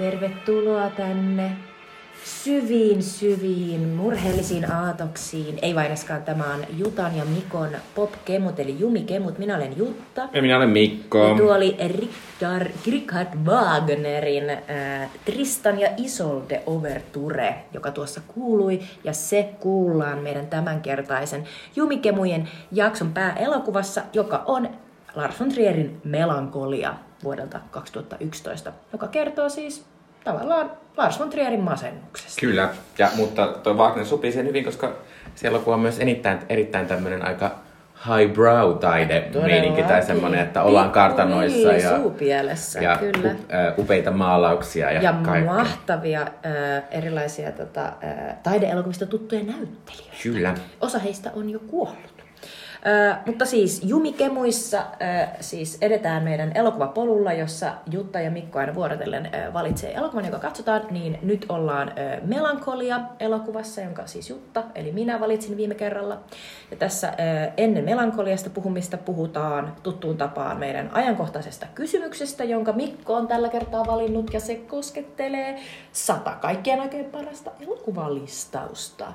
Tervetuloa tänne syviin, syviin, murheellisiin aatoksiin. Ei vaineskaan, tämä on Jutan ja Mikon popkemut, eli Jumikemut. Minä olen Jutta. Ja minä olen Mikko. Ja tuo oli Richard, Richard Wagnerin äh, Tristan ja Isolde Overture, joka tuossa kuului. Ja se kuullaan meidän tämänkertaisen Jumikemujen jakson pääelokuvassa, joka on Lars von Trierin Melankolia vuodelta 2011, joka kertoo siis tavallaan Lars von Trierin masennuksesta. Kyllä, ja, mutta tuo Wagner sopii sen hyvin, koska siellä on myös erittäin, erittäin tämmöinen aika highbrow taide meininki tai semmoinen, että ollaan kartanoissa ja, ja kyllä. upeita maalauksia ja, ja kaikkea. mahtavia äh, erilaisia tota, äh, taideelokuvista tuttuja näyttelijöitä. Kyllä. Osa heistä on jo kuollut. Mutta siis Jumikemuissa siis edetään meidän elokuvapolulla, jossa Jutta ja Mikko aina vuorotellen ö, valitsee elokuvan, joka katsotaan, niin nyt ollaan Melankolia-elokuvassa, jonka siis Jutta, eli minä valitsin viime kerralla. Ja tässä ennen Melankoliasta puhumista puhutaan tuttuun tapaan meidän ajankohtaisesta kysymyksestä, jonka Mikko on tällä kertaa valinnut, ja se koskettelee sata kaikkien aikojen parasta elokuvalistausta.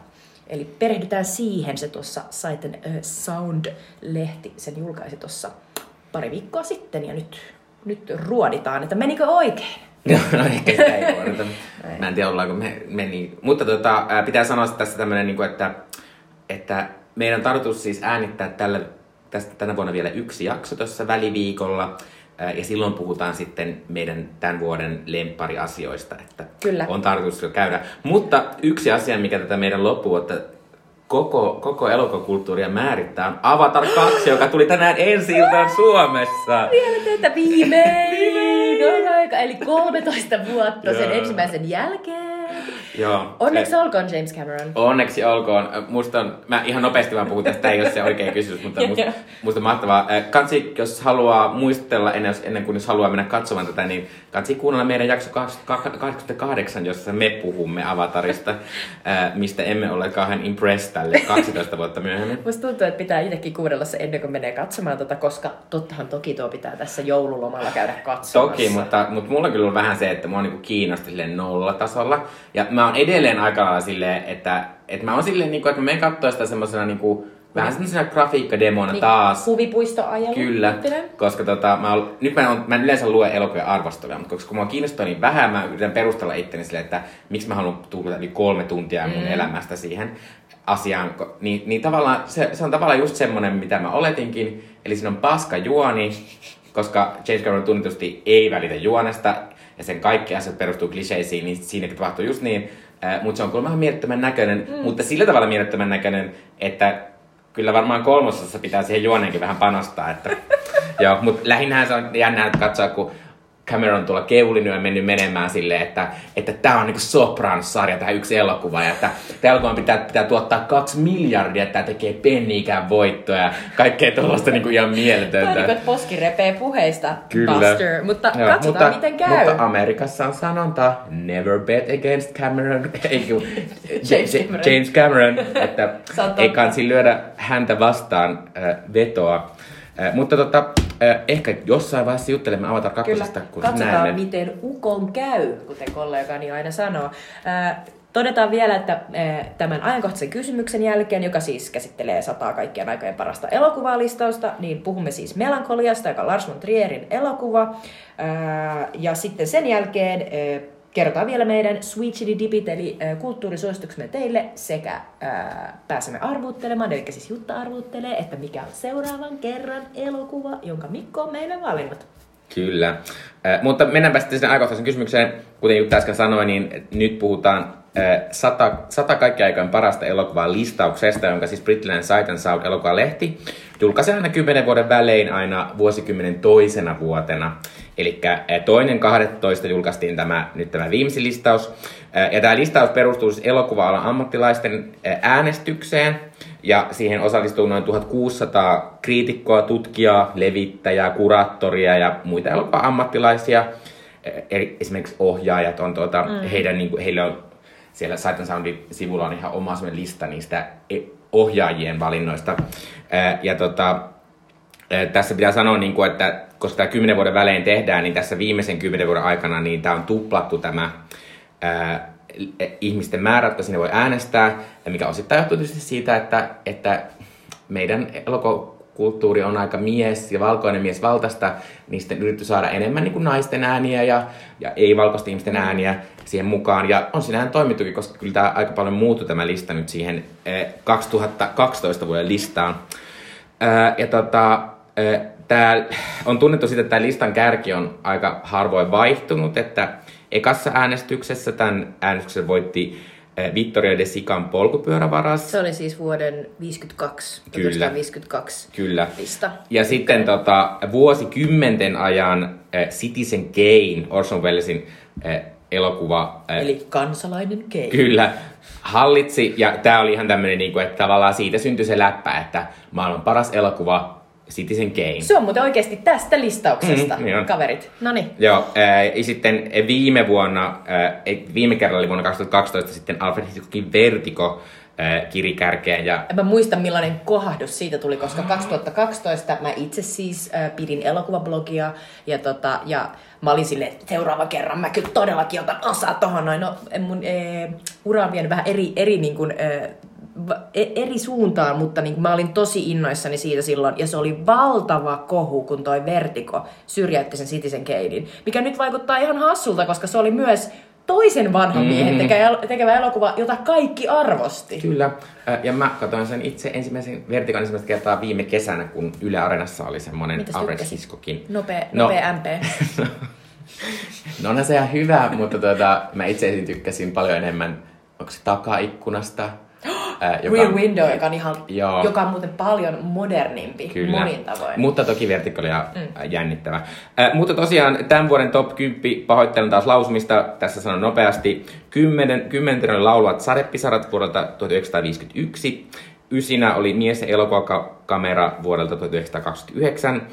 Eli perehdytään siihen, se tuossa Saiten uh, Sound-lehti sen julkaisi tuossa pari viikkoa sitten ja nyt, nyt ruoditaan, että menikö oikein? no ehkä sitä ei ruodita. Mä en tiedä ollaanko me meni. Mutta tota, pitää sanoa tässä tämmönen, niin kuin, että, että meidän tarkoitus siis äänittää tällä, tästä tänä vuonna vielä yksi jakso tuossa väliviikolla. Ja silloin puhutaan sitten meidän tämän vuoden lemppariasioista, että Kyllä. on tarkoitus jo käydä. Mutta yksi asia, mikä tätä meidän loppuvuotta koko, koko elokuvakulttuuria määrittää, on Avatar 2, joka tuli tänään ensi Suomessa. Vielä teitä viimein! aika, eli 13 vuotta sen ensimmäisen jälkeen. Joo. Onneksi olkoon James Cameron. Onneksi olkoon. Musta on, mä ihan nopeasti vaan puhun tästä, ei ole se oikea kysymys, mutta musta, musta mahtavaa. Kansi, jos haluaa muistella ennen, ennen kuin jos haluaa mennä katsomaan tätä, niin kansi kuunnella meidän jakso 88, jossa me puhumme Avatarista, mistä emme ole kauhean impressed tälle 12 vuotta myöhemmin. Musta tuntuu, että pitää itsekin kuunnella se ennen kuin menee katsomaan tota, koska tottahan toki tuo pitää tässä joululomalla käydä katsomassa. Toki, mutta, mutta mulla on kyllä vähän se, että mua niin kiinnosti nollatasolla. Ja mä oon edelleen aika silleen, että, että mä oon silleen, niin kuin, että mä menen katsoa sitä semmoisena niin kuin, Vähän semmoisena grafiikkademona niin, taas. Huvipuistoajalla. Kyllä, koska tota, mä, ol, nyt mä, on, mä en yleensä lue elokuvia arvosteluja, mutta koska mua kiinnostaa niin vähän, mä yritän perustella itteni sille, että miksi mä haluan tulla yli kolme tuntia mun mm. elämästä siihen asiaan. Niin, niin tavallaan se, se on tavallaan just semmonen, mitä mä oletinkin. Eli siinä on paska juoni, koska James Cameron tunnetusti ei välitä juonesta, ja sen kaikki asiat perustuu kliseisiin, niin siinäkin tapahtuu just niin. Äh, mutta se on kuulemma mielettömän näköinen, mm. mutta sillä tavalla mielettömän näköinen, että kyllä varmaan kolmosessa pitää siihen juoneenkin vähän panostaa. Että, joo, mutta lähinnä se on jännää katsoa, kun Cameron tuolla keulinut ja mennyt menemään silleen, että, että tämä on niinku Sopranos-sarja, tämä yksi elokuva, ja että tämä elokuva pitää, pitää tuottaa kaksi miljardia, että tämä tekee penniikään voittoja, ja kaikkea tuollaista niinku ihan mieletöntä. Tämä niin poski repee puheista, Kyllä. Buster, mutta Joo, katsotaan mutta, miten käy. Mutta Amerikassa on sanonta, never bet against Cameron, ei James, Cameron. James Cameron, että ei kansi lyödä häntä vastaan äh, vetoa. Äh, mutta tota, ehkä jossain vaiheessa juttelemme Avatar 2. Kyllä, kun katsotaan näemme. miten ukon käy, kuten kollegani aina sanoo. Todetaan vielä, että tämän ajankohtaisen kysymyksen jälkeen, joka siis käsittelee sataa kaikkien aikojen parasta elokuvalistausta, niin puhumme siis Melankoliasta, joka on Lars von Trierin elokuva. Ja sitten sen jälkeen kerrotaan vielä meidän Sweet Chili Dipit, eli kulttuurisuosituksemme teille, sekä äh, pääsemme arvuuttelemaan, eli siis Jutta arvuuttelee, että mikä on seuraavan kerran elokuva, jonka Mikko on meille valinnut. Kyllä. Äh, mutta mennäänpä sitten sen ajankohtaisen kysymykseen. Kuten Jutta äsken sanoi, niin nyt puhutaan äh, sata, sata kaikki aikojen parasta elokuvaa listauksesta, jonka siis Britland Sight and Sound elokuvalehti julkaisee aina kymmenen vuoden välein aina vuosikymmenen toisena vuotena. Eli toinen 12 julkaistiin tämä, nyt tämä viimeisin listaus. Ja tämä listaus perustuu siis elokuva-alan ammattilaisten äänestykseen. Ja siihen osallistuu noin 1600 kriitikkoa, tutkijaa, levittäjää, kuraattoria ja muita elokuva-ammattilaisia. Esimerkiksi ohjaajat on tuota, mm. heidän, niin kuin, heillä on siellä Sight and Soundin sivulla on ihan oma lista niistä e- ohjaajien valinnoista. Ja tota, tässä pitää sanoa, niin kuin, että koska tämä kymmenen vuoden välein tehdään, niin tässä viimeisen kymmenen vuoden aikana niin tämä on tuplattu tämä ää, ihmisten määrä, jotka sinne voi äänestää, ja mikä osittain johtuu tietysti siitä, että, että meidän elokuvakulttuuri on aika mies ja valkoinen mies valtaista, niin sitten yritetty saada enemmän niin kuin naisten ääniä ja, ja ei-valkoisten ihmisten ääniä siihen mukaan. Ja on sinähän toimittukin, koska kyllä tämä aika paljon muuttui tämä lista nyt siihen 2012 vuoden listaan. Ja tota, tämä on tunnettu siitä, että tämä listan kärki on aika harvoin vaihtunut, että ekassa äänestyksessä tämän äänestyksen voitti Vittoria de Sican polkupyörävaras. Se oli siis vuoden 52, Kyllä. 52 Kyllä. lista. Ja sitten tota, vuosikymmenten ajan Citizen Kane, Orson Wellesin elokuva. Eli kansalainen Kane. Kyllä, hallitsi, ja tämä oli ihan tämmöinen, niinku, että tavallaan siitä syntyi se läppä, että maailman paras elokuva Citizen Kane. Se on muuten oikeasti tästä listauksesta, mm, niin kaverit. Noniin. Joo, ää, ja sitten viime vuonna, viime kerralla oli vuonna 2012 sitten Alfred Hitchcockin Vertigo kirikärkeen. Ja... Mä muistan millainen kohdus siitä tuli, koska 2012 mä itse siis äh, pidin elokuvablogia ja, tota, ja mä olin silleen, että seuraava kerran mä kyllä todellakin otan osaa tohon noin. No mun äh, ura on vienyt vähän eri, eri niin kuin, äh, eri suuntaan, mutta niin mä olin tosi innoissani siitä silloin, ja se oli valtava kohu, kun toi Vertigo syrjäytti sen Citizen Kanein, mikä nyt vaikuttaa ihan hassulta, koska se oli myös toisen vanhan mm. miehen tekevä elokuva, jota kaikki arvosti. Kyllä, ja mä katsoin sen itse ensimmäisen Vertigon ensimmäistä kertaa viime kesänä, kun Yle Areenassa oli semmoinen Alfred Hitchcockin. Nopea, nopea no. MP. no on se ihan hyvä, mutta tuota, mä itse tykkäsin paljon enemmän, onko se takaikkunasta, Ää, joka, Rear Window, joka on, ihan, joo. joka on muuten paljon modernimpi Kyllä. monin tavoin. Mutta toki Vertical ja mm. jännittävä. Ää, mutta tosiaan tämän vuoden top 10, pahoittelen taas lausumista, tässä sanon nopeasti. Kymmenen, kymmenen lauluvat Sadepisarat vuodelta 1951. Ysinä oli Mies ja elokuvakamera vuodelta 1929.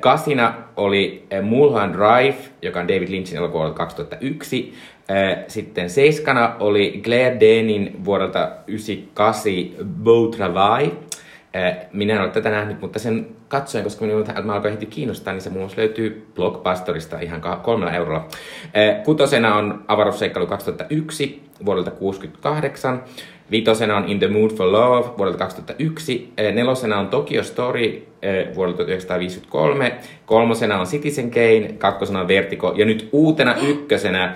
Kasina oli Mulholland Drive, joka on David Lynchin elokuva vuodelta 2001. Sitten seiskana oli Claire Denin vuodelta 98 Beau Travail. Minä en ole tätä nähnyt, mutta sen katsoin, koska minua mä alkoin heti kiinnostaa, niin se muun muassa löytyy Blockbusterista ihan kolmella eurolla. Kutosena on Avaruusseikkailu 2001 vuodelta 68. Vitosena on In the Mood for Love vuodelta 2001. Nelosena on Tokyo Story vuodelta 1953. Kolmosena on Citizen Kane. Kakkosena on Vertigo. Ja nyt uutena ykkösenä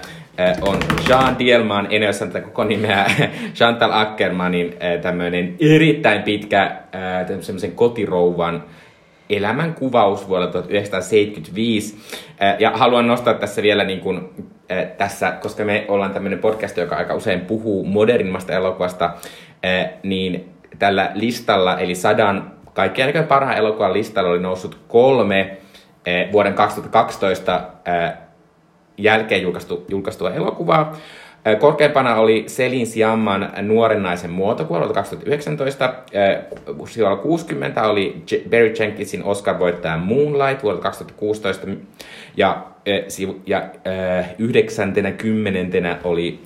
on Jean Dielman, en ole tätä koko nimeä, Chantal Ackermanin tämmöinen erittäin pitkä semmoisen kotirouvan elämän kuvaus vuodelta 1975. Ja haluan nostaa tässä vielä niin kuin, tässä, koska me ollaan tämmöinen podcast, joka aika usein puhuu modernimmasta elokuvasta, niin tällä listalla, eli sadan kaikkien parhaan elokuvan listalla oli noussut kolme vuoden 2012 jälkeen julkaistu, julkaistua elokuvaa. Korkeimpana oli Selin Siamman Nuoren naisen muotokuva 2019. Sijalla 60 oli Barry Jenkinsin Oscar-voittaja Moonlight vuodelta 2016. Ja, ja yhdeksäntenä kymmenentenä oli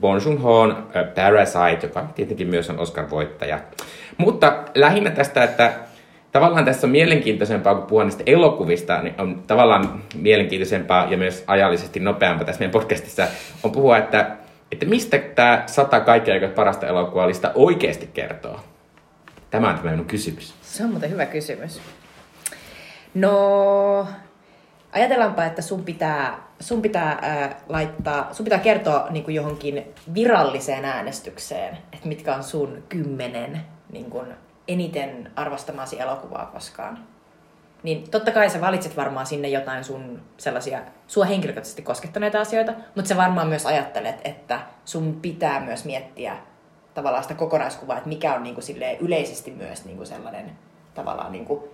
Bong Joon-hoon Parasite, joka tietenkin myös on Oscar-voittaja. Mutta lähinnä tästä, että tavallaan tässä on mielenkiintoisempaa, kun puhua niistä elokuvista, niin on tavallaan mielenkiintoisempaa ja myös ajallisesti nopeampaa tässä meidän podcastissa on puhua, että, että mistä tämä sata kaikkea parasta elokuvallista oikeasti kertoo. Tämä on tämä minun kysymys. Se on muuten hyvä kysymys. No, ajatellaanpa, että sun pitää, sun pitää äh, laittaa, sun pitää kertoa niin johonkin viralliseen äänestykseen, että mitkä on sun kymmenen niin kuin, eniten arvostamasi elokuvaa koskaan, niin totta kai sä valitset varmaan sinne jotain sun sellaisia, sua henkilökohtaisesti koskettaneita asioita, mutta sä varmaan myös ajattelet, että sun pitää myös miettiä tavallaan sitä kokonaiskuvaa, että mikä on niinku yleisesti myös niinku sellainen tavallaan niinku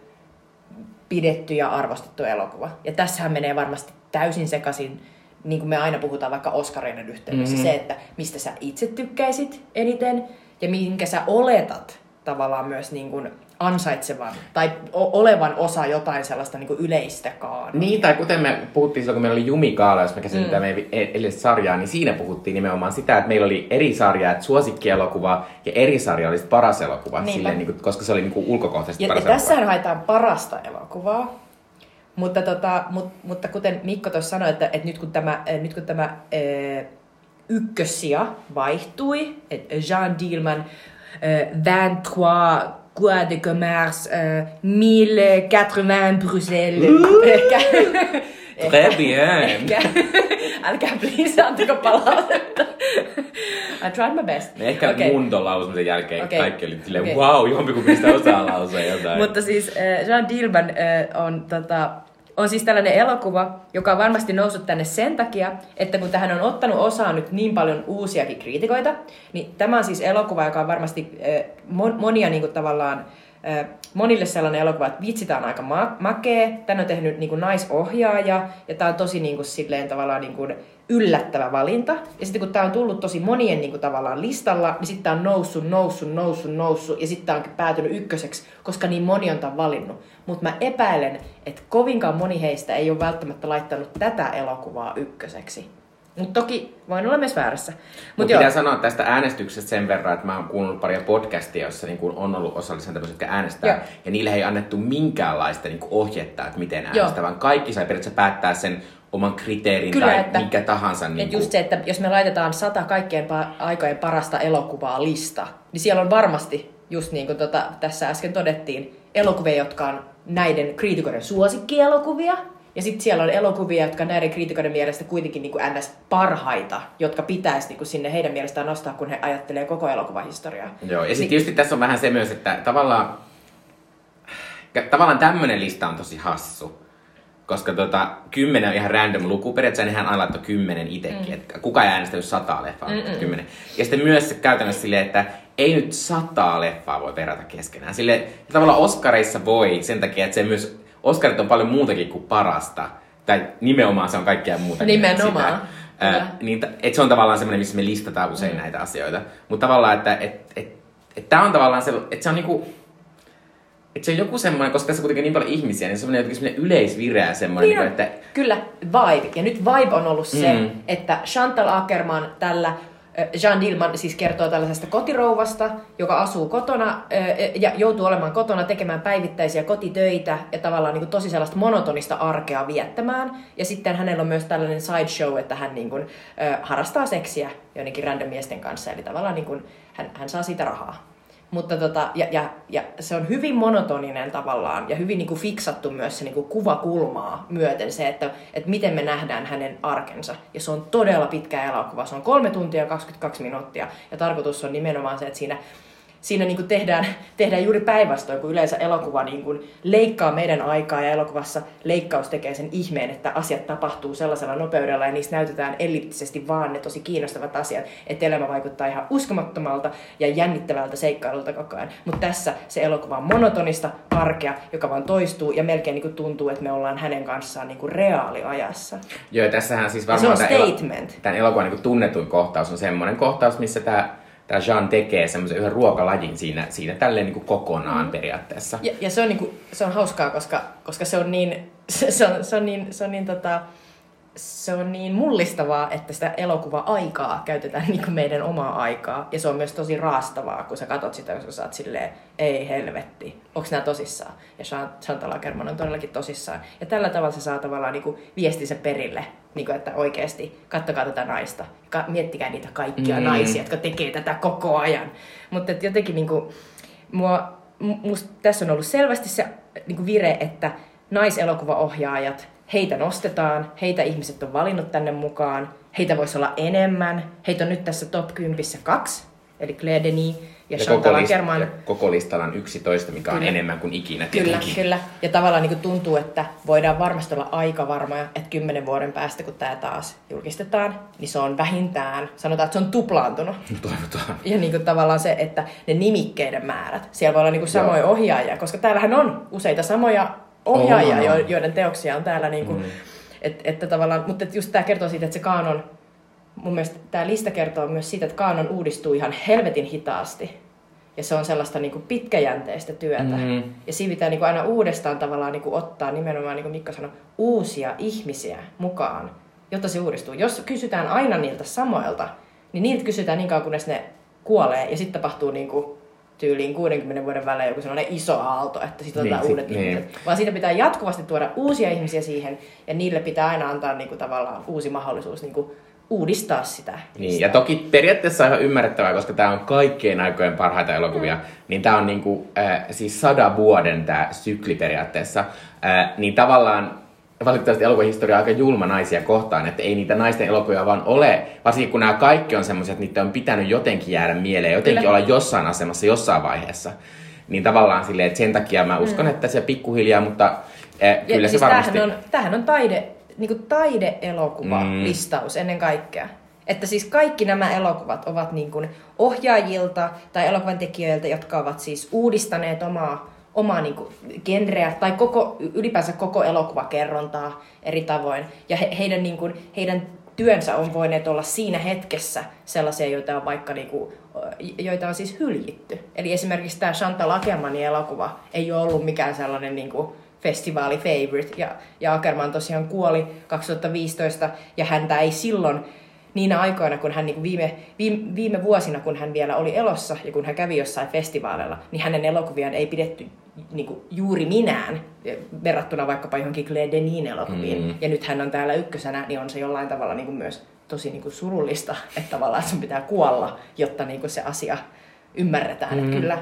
pidetty ja arvostettu elokuva. Ja tässähän menee varmasti täysin sekaisin, niin kuin me aina puhutaan vaikka Oscareiden yhteydessä, mm-hmm. se, että mistä sä itse tykkäisit eniten ja minkä sä oletat tavallaan myös niin kuin ansaitsevan tai olevan osa jotain sellaista niin kuin yleistä kaanoa. Niin, tai kuten me puhuttiin silloin, kun meillä oli Jumikaala, jos me käsitellään mm. meidän edellistä sarjaa, niin siinä puhuttiin nimenomaan sitä, että meillä oli eri sarjaa, että suosikkielokuva ja eri sarja olisi paras elokuva, silleen, niin kuin, koska se oli niin kuin ulkokohtaisesti ja, paras ja tässä haetaan parasta elokuvaa, Mutta, tota, mut, mutta kuten Mikko tuossa sanoi, että, että nyt kun tämä, eh, nyt kun tämä äh, ykkössija vaihtui, että Jean Dielman 23 Quoi de commerce, äh, 1080 Bruxelles. Ehkä, Très bien. ehkä, älkää please antako palautetta. I tried my best. Ehkä Okei. mun ton lausumisen jälkeen Okei. kaikki oli silleen, Okei. wow, jompikumpi mistä osaa lausua jotain. Mutta siis äh, Jean Dilman äh, on, tota, on siis tällainen elokuva, joka on varmasti noussut tänne sen takia, että kun tähän on ottanut osaa nyt niin paljon uusiakin kriitikoita, niin tämä on siis elokuva, joka on varmasti mon, monia niin kuin tavallaan monille sellainen elokuva, että vitsi, tämä on aika ma- makee. Tän on tehnyt niin kuin naisohjaaja ja tämä on tosi niin kuin, silleen tavallaan niin kuin yllättävä valinta. Ja sitten kun tämä on tullut tosi monien niin kuin, tavallaan listalla, niin sitten tämä on noussut, noussut, noussut, noussut ja sitten tämä on päätynyt ykköseksi, koska niin moni on tämän valinnut. Mutta mä epäilen, että kovinkaan moni heistä ei ole välttämättä laittanut tätä elokuvaa ykköseksi. Mutta toki voin olla myös väärässä. Mutta Mut pitää joo, sanoa tästä äänestyksestä sen verran, että mä oon kuunnellut paria podcastia, joissa niin on ollut osallisena tämmöisiä, jotka äänestää. Joo. Ja niille ei annettu minkäänlaista niin ohjetta, että miten Joo. äänestää, vaan kaikki sai periaatteessa päättää sen oman kriteerin Kyllä, tai että- mikä tahansa. Niin just se, että jos me laitetaan sata kaikkien pa- aikojen parasta elokuvaa lista, niin siellä on varmasti, just niin kuin tota, tässä äsken todettiin, elokuvia, jotka on näiden kriitikoiden suosikkielokuvia. Ja sitten siellä on elokuvia, jotka näiden kriitikoiden mielestä kuitenkin niin kuin ns. parhaita, jotka pitäisi niin kuin sinne heidän mielestään nostaa, kun he ajattelee koko elokuvahistoriaa. Joo, ja Niin- sitten tietysti tässä on vähän se myös, että tavallaan, tavallaan tämmöinen lista on tosi hassu. Koska tota, kymmenen on ihan random luku. Periaatteessa hän aina laittoi kymmenen itsekin. Mm. Että kuka ei äänestänyt sataa leffaa, mutta kymmenen. Ja sitten myös se käytännössä silleen, että ei nyt sataa leffaa voi verrata keskenään. Sille tavallaan Oscareissa voi sen takia, että se myös, Oscarit on paljon muutakin kuin parasta. Tai nimenomaan se on kaikkea muuta. Nimenomaan, Sitä. Ää, niin, et se on tavallaan semmoinen, missä me listataan usein mm. näitä asioita. Mutta tavallaan, että et, et, et tää on tavallaan se, että se on niinku, että se on joku semmoinen, koska tässä on kuitenkin niin paljon ihmisiä, niin se on semmoinen jotenkin semmoinen yleisvireä semmoinen, Niin niin on. että Kyllä, vibe. Ja nyt vibe on ollut se, Mm. että Chantal Ackerman tällä Jean Dillman siis kertoo tällaisesta kotirouvasta, joka asuu kotona ja joutuu olemaan kotona tekemään päivittäisiä kotitöitä ja tavallaan niin kuin tosi sellaista monotonista arkea viettämään. Ja sitten hänellä on myös tällainen sideshow, että hän niin kuin, harrastaa seksiä joidenkin random miesten kanssa, eli tavallaan niin kuin, hän, hän saa siitä rahaa. Mutta tota, ja, ja, ja se on hyvin monotoninen tavallaan ja hyvin niin kuin fiksattu myös se niin kuin kuvakulmaa myöten se, että, että miten me nähdään hänen arkensa. Ja se on todella pitkä elokuva. Se on kolme tuntia ja 22 minuuttia. Ja tarkoitus on nimenomaan se, että siinä siinä niin kuin tehdään, tehdään juuri päinvastoin, kun yleensä elokuva niin kuin leikkaa meidän aikaa ja elokuvassa leikkaus tekee sen ihmeen, että asiat tapahtuu sellaisella nopeudella ja niissä näytetään elliptisesti vaan ne tosi kiinnostavat asiat, että elämä vaikuttaa ihan uskomattomalta ja jännittävältä seikkailulta koko ajan. Mutta tässä se elokuva on monotonista, arkea, joka vaan toistuu ja melkein niin kuin tuntuu, että me ollaan hänen kanssaan niin kuin reaaliajassa. joo, tässähän siis Ja se varmaan on elo- statement. tämän elokuvan niin tunnetuin kohtaus on semmoinen kohtaus, missä tämä tämä Jean tekee semmoisen yhden ruokalajin siinä, siinä tälleen niin kuin kokonaan mm. periaatteessa. Ja, ja se, on niinku, se on hauskaa, koska, koska se on niin, se, se on, se on niin, se on niin, tota, se on niin mullistavaa, että sitä elokuva-aikaa käytetään niin kuin meidän omaa aikaa. Ja se on myös tosi raastavaa, kun sä katot sitä, jos sä saat silleen, ei helvetti, onks nää tosissaan? Ja Chan- Chantal Ackerman on todellakin tosissaan. Ja tällä tavalla se saa tavallaan niin kuin viestinsä perille, niin kuin, että oikeasti kattokaa tätä naista. Ka- miettikää niitä kaikkia Mm. naisia, jotka tekee tätä koko ajan. Mutta jotenkin niin kuin, mua, musta tässä on ollut selvästi se niin kuin vire, että naiselokuvaohjaajat, heitä nostetaan, heitä ihmiset on valinnut tänne mukaan, heitä voisi olla enemmän, heitä on nyt tässä top 10 kaksi, eli Claire Denis ja, ja Chantal Ackerman. koko listalla on 11, mikä on Kyllä. enemmän kuin ikinä Kyllä, tietenkin. kyllä. Ja tavallaan niin kuin tuntuu, että voidaan varmasti olla aika varmoja, että kymmenen vuoden päästä, kun tämä taas julkistetaan, niin se on vähintään, sanotaan, että se on tuplaantunut. Toivotaan. Ja niin kuin tavallaan se, että ne nimikkeiden määrät, siellä voi olla niin kuin samoja Joo. ohjaajia, koska täällähän on useita samoja ohjaajia, on. jo- joiden teoksia on täällä niin kuin, Mm. et, että tavallaan, mutta just tämä kertoo siitä, että se kaanon, mun mielestä tämä lista kertoo myös siitä, että kaanon uudistuu ihan helvetin hitaasti. Ja se on sellaista niin kuin pitkäjänteistä työtä. Mm. Ja siinä pitää niin kuin aina uudestaan tavallaan niin kuin ottaa nimenomaan, niin kuin Mikko sanoi, uusia ihmisiä mukaan, jotta se uudistuu. Jos kysytään aina niiltä samoilta, niin niiltä kysytään niin kauan, kunnes ne kuolee. Ja sitten tapahtuu niin kuin, tyyliin 60 vuoden välein joku sellainen iso aalto, että sitten Niin, otetaan sit- uudet niin. ihmiset. Vaan siitä pitää jatkuvasti tuoda uusia ihmisiä siihen, ja niille pitää aina antaa niinku tavallaan uusi mahdollisuus niinku uudistaa sitä. Niin, ja toki periaatteessa ihan ymmärrettävää, koska tämä on kaikkien aikojen parhaita elokuvia, niin tämä on niinku, äh, siis sadan vuoden tämä sykli periaatteessa. Äh, niin tavallaan valitettavasti elokuvahistoria aika julma naisia kohtaan, että ei niitä naisten elokuvia vaan ole, varsinkin kun nämä kaikki on semmoisia, että niitä on pitänyt jotenkin jäädä mieleen, jotenkin Kyllä. olla jossain asemassa jossain vaiheessa. Niin tavallaan silleen, että sen takia mä uskon, että se pikkuhiljaa, mutta äh, Ja kyllä siis se varmasti... Tämähän on, tämähän on taide, niin taide-elokuva Mm. listaus ennen kaikkea. Että siis kaikki nämä elokuvat ovat niin kuin ohjaajilta tai elokuvan tekijöiltä, jotka ovat siis uudistaneet omaa, omaa niin kuin genreä tai koko, ylipäänsä koko elokuvakerrontaa eri tavoin. Ja he, heidän, niin kuin, heidän työnsä on voineet olla siinä hetkessä sellaisia, joita on vaikka niin kuin, joita on siis hyljitty. Eli esimerkiksi tämä Chantal Ackermanin elokuva ei ole ollut mikään sellainen niin kuin, festivaali favorite. Ja, ja Ackerman tosiaan kuoli 2015 ja häntä ei silloin niinä aikoina, kun hän niin viime, viime, viime vuosina, kun hän vielä oli elossa ja kun hän kävi jossain festivaaleilla, niin hänen elokuviaan ei pidetty niin kuin juuri minään verrattuna vaikkapa johonkin Claire Denin elokuviin. Mm. Ja nyt hän on täällä ykkösenä, niin on se jollain tavalla niin kuin myös tosi niin kuin surullista, että tavallaan sun pitää kuolla, jotta niin kuin se asia ymmärretään. Mm. Että kyllä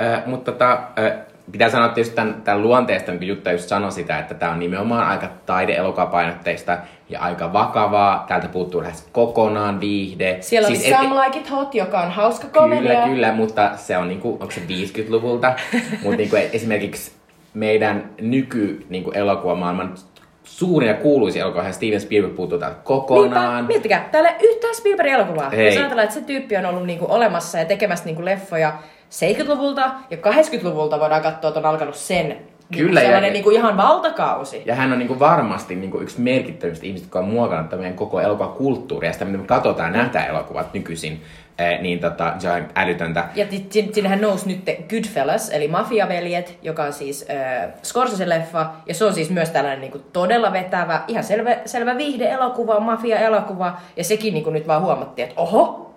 Ö, mutta tota, ö, pitää sanoa tietysti tämän, tämän luonteesta, niin Jutta just sanoi sitä, että tämä on nimenomaan aika taide-elokuvapainotteista ja aika vakavaa. Täältä puuttuu lähes kokonaan viihde. Siellä siis oli et- Some Like It Hot, joka on hauska komedia. Kyllä, kyllä, mutta se on niinku, onko se 50-luvulta? mutta niinku esimerkiksi meidän nyky niinku elokuvamaailman suurin ja kuuluisin elokuva, Steven Spielberg puuttuu täältä kokonaan. Niinpä, miettikää, täällä ei ole yhtään Spielberg-elokuvaa. Ei. Jos ajatellaan, että se tyyppi on ollut niinku olemassa ja tekemässä niinku leffoja 70-luvulta ja 80-luvulta voidaan katsoa, että on alkanut sen Kyllä, niinku ja- sellainen niinku ihan valtakausi. Ja hän on niinku varmasti niinku yksi merkittävistä ihmistä, joka on muokannut tämän meidän koko elokuvakulttuuria ja sitä, miten me katsotaan ja nähdään elokuvat nykyisin. Eh, niin tota, se on älytöntä. Ja sinnehän nousi nyt Goodfellas, eli Mafiaveljet, joka on siis äh, Scorsese-leffa. Ja se on siis myös tällainen niin kuin, todella vetävä, ihan selvä, selvä viihde-elokuva, mafia-elokuva. Ja sekin niin kuin, nyt vaan huomattiin, että oho,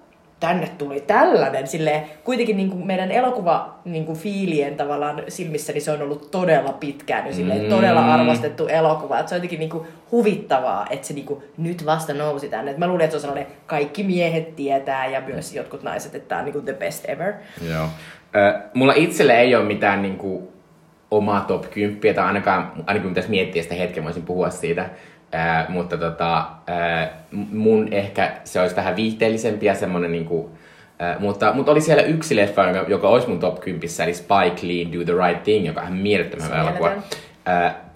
tänne tuli tällainen. Silleen, kuitenkin niin kuin meidän elokuva niin kuin fiilien tavallaan silmissä, niin se on ollut todella pitkään jo silleen, Mm. todella arvostettu elokuva. Et se on jotenkin niin kuin huvittavaa, että se niin kuin nyt vasta nousi tänne. Et mä luulin, että se on sellainen, kaikki miehet tietää ja myös jotkut naiset, että tämä on niin kuin the best ever. Joo. Ö, mulla itselle ei ole mitään niinku, omaa top 10, tai ainakaan, ainakin pitäisi miettiä sitä hetken, voisin puhua siitä. Ää, mutta tota, ää, mun ehkä se olisi vähän viihteellisempi ja semmonen niinku, ää, mutta, mutta oli siellä yksi leffa, joka, joka olisi mun top 10, eli Spike Lee Do the Right Thing, joka on ihan mielettömän elokuva.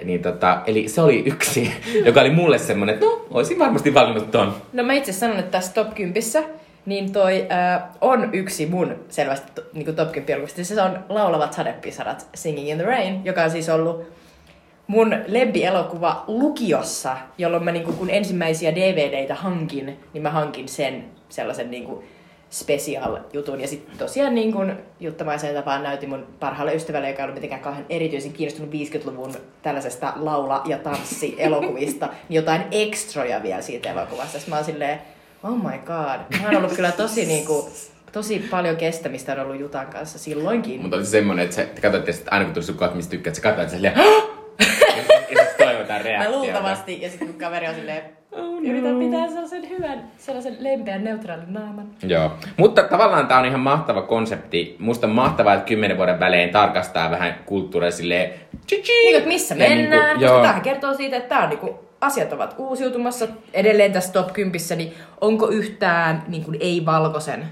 niin tota, eli se oli yksi, joka oli mulle semmonen, että no, olisin varmasti valinnut ton. No mä itse sanon, että tässä top 10 niin toi äh, on yksi mun selvästi to, niin top 10 elokuvista. Se on Laulavat sadepisarat Singing in the Rain, joka on siis ollut mun lempielokuva lukiossa, jolloin mä niinku, kun ensimmäisiä DVDitä hankin, niin mä hankin sen sellaisen niinku special-jutun. Ja sitten tosiaan niin kuin juttamaiseen tapaan näytin mun parhaalle ystävälle, joka ei ollut mitenkään kauhean erityisen kiinnostunut 50-luvun tällaisesta laula- ja tanssi-elokuvista, niin jotain ekstroja vielä siitä elokuvasta. Sitten mä oon silleen, oh my god. Mä oon ollut kyllä tosi niinku, tosi paljon kestämistä on ollut Jutan kanssa silloinkin. Mutta oli se semmonen, että sä katsoit, että aina kun tuli sun mistä tykkäät, sä katsoit silleen, ja sitten toivotaan Mä reaktiota. luultavasti, ja sitten kun kaveri on silleen, oh, yritän pitää sellaisen hyvän, sellaisen lempeän, neutraalin naaman. Joo, mutta tavallaan tämä on ihan mahtava konsepti. Musta on mahtavaa, että kymmenen vuoden välein tarkastaa vähän kulttuuria silleen, Niin, että missä Ja mennään. niinku, koska joo. tämähän kertoo siitä, että tää on niinku, asiat ovat uusiutumassa edelleen tässä top 10, niin onko yhtään niin kuin ei-valkoisen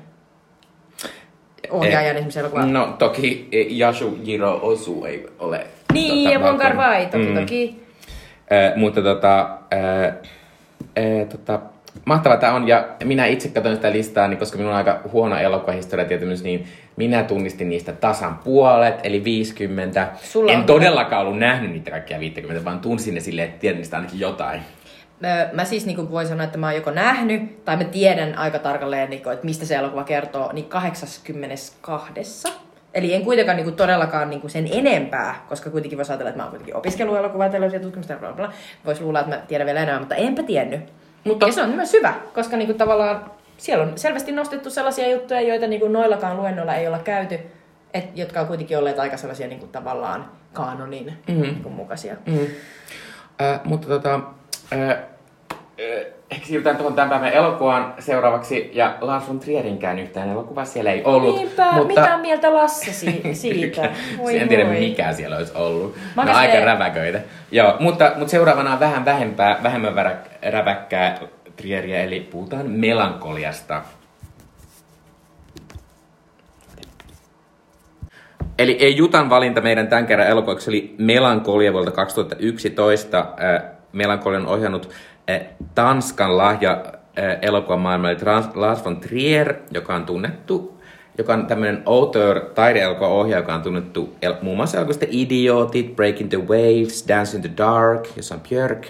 ohjaajan esimerkiksi elokuva? No toki e, Yasujiro Osu ei ole. Niin, tota, ja Von. Wai, toki, Mm. toki. Mutta tota, ö, ö, tota, mahtavaa tämä on, ja minä itse katsoin sitä listaa, niin koska minulla on aika huono elokuvahistoriatietämys, niin minä tunnistin niistä tasan puolet, eli 50. Sulla en on- todellakaan ollut nähnyt niitä kaikkia 50, vaan tunsin ne silleen, että tiedän niistä ainakin jotain. Mä, mä siis niin voin sanoa, että mä oon joko nähnyt, tai mä tiedän aika tarkalleen, niin kuin, että mistä se elokuva kertoo, niin 82. Eli en kuitenkaan niin kuin, todellakaan niin kuin sen enempää, koska kuitenkin voisi ajatella, että mä oon kuitenkin opiskellut elokuvaa, televisio, bla bla. Voisi luulla, että mä tiedän vielä enemmän, mutta enpä tiennyt. Mutta- Ja se on myös hyvä, koska niin kuin, tavallaan siellä on selvästi nostettu sellaisia juttuja, joita niin kuin noillakaan luennoilla ei olla käyty, et, jotka on kuitenkin olleet aika sellaisia niin kuin tavallaan kaanonin mm. niin kuin mukaisia. Mm. Äh, mutta tota, äh, äh, ehkä siirrytään tuohon tämän päivän elokuvaan seuraavaksi, ja Lars von Trierinkään yhtään elokuvaa siellä ei ollut. Niinpä, mutta... mitä mieltä Lasse si- siitä? Voi en tiedä, voi. mikä siellä olisi ollut. Mä no, oon aika se- räväköitä. Joo, mutta, mutta seuraavana on vähän vähempää, vähemmän räväkkää Trieriä, eli puhutaan melankoliasta. Eli ei Jutan valinta meidän tämän kerran elokuvaksi oli Melankolia vuodelta 2011. Äh, Melankolia on ohjannut Tanskan lahja elokuvan maailmalle Trans- Lars von Trier, joka on tunnettu, joka on tämmöinen auteur taideelokuvan ohjaaja, joka on tunnettu el- muun muassa elokuvista Idiotit, Breaking the Waves, Dance in the Dark, jossa on Björk,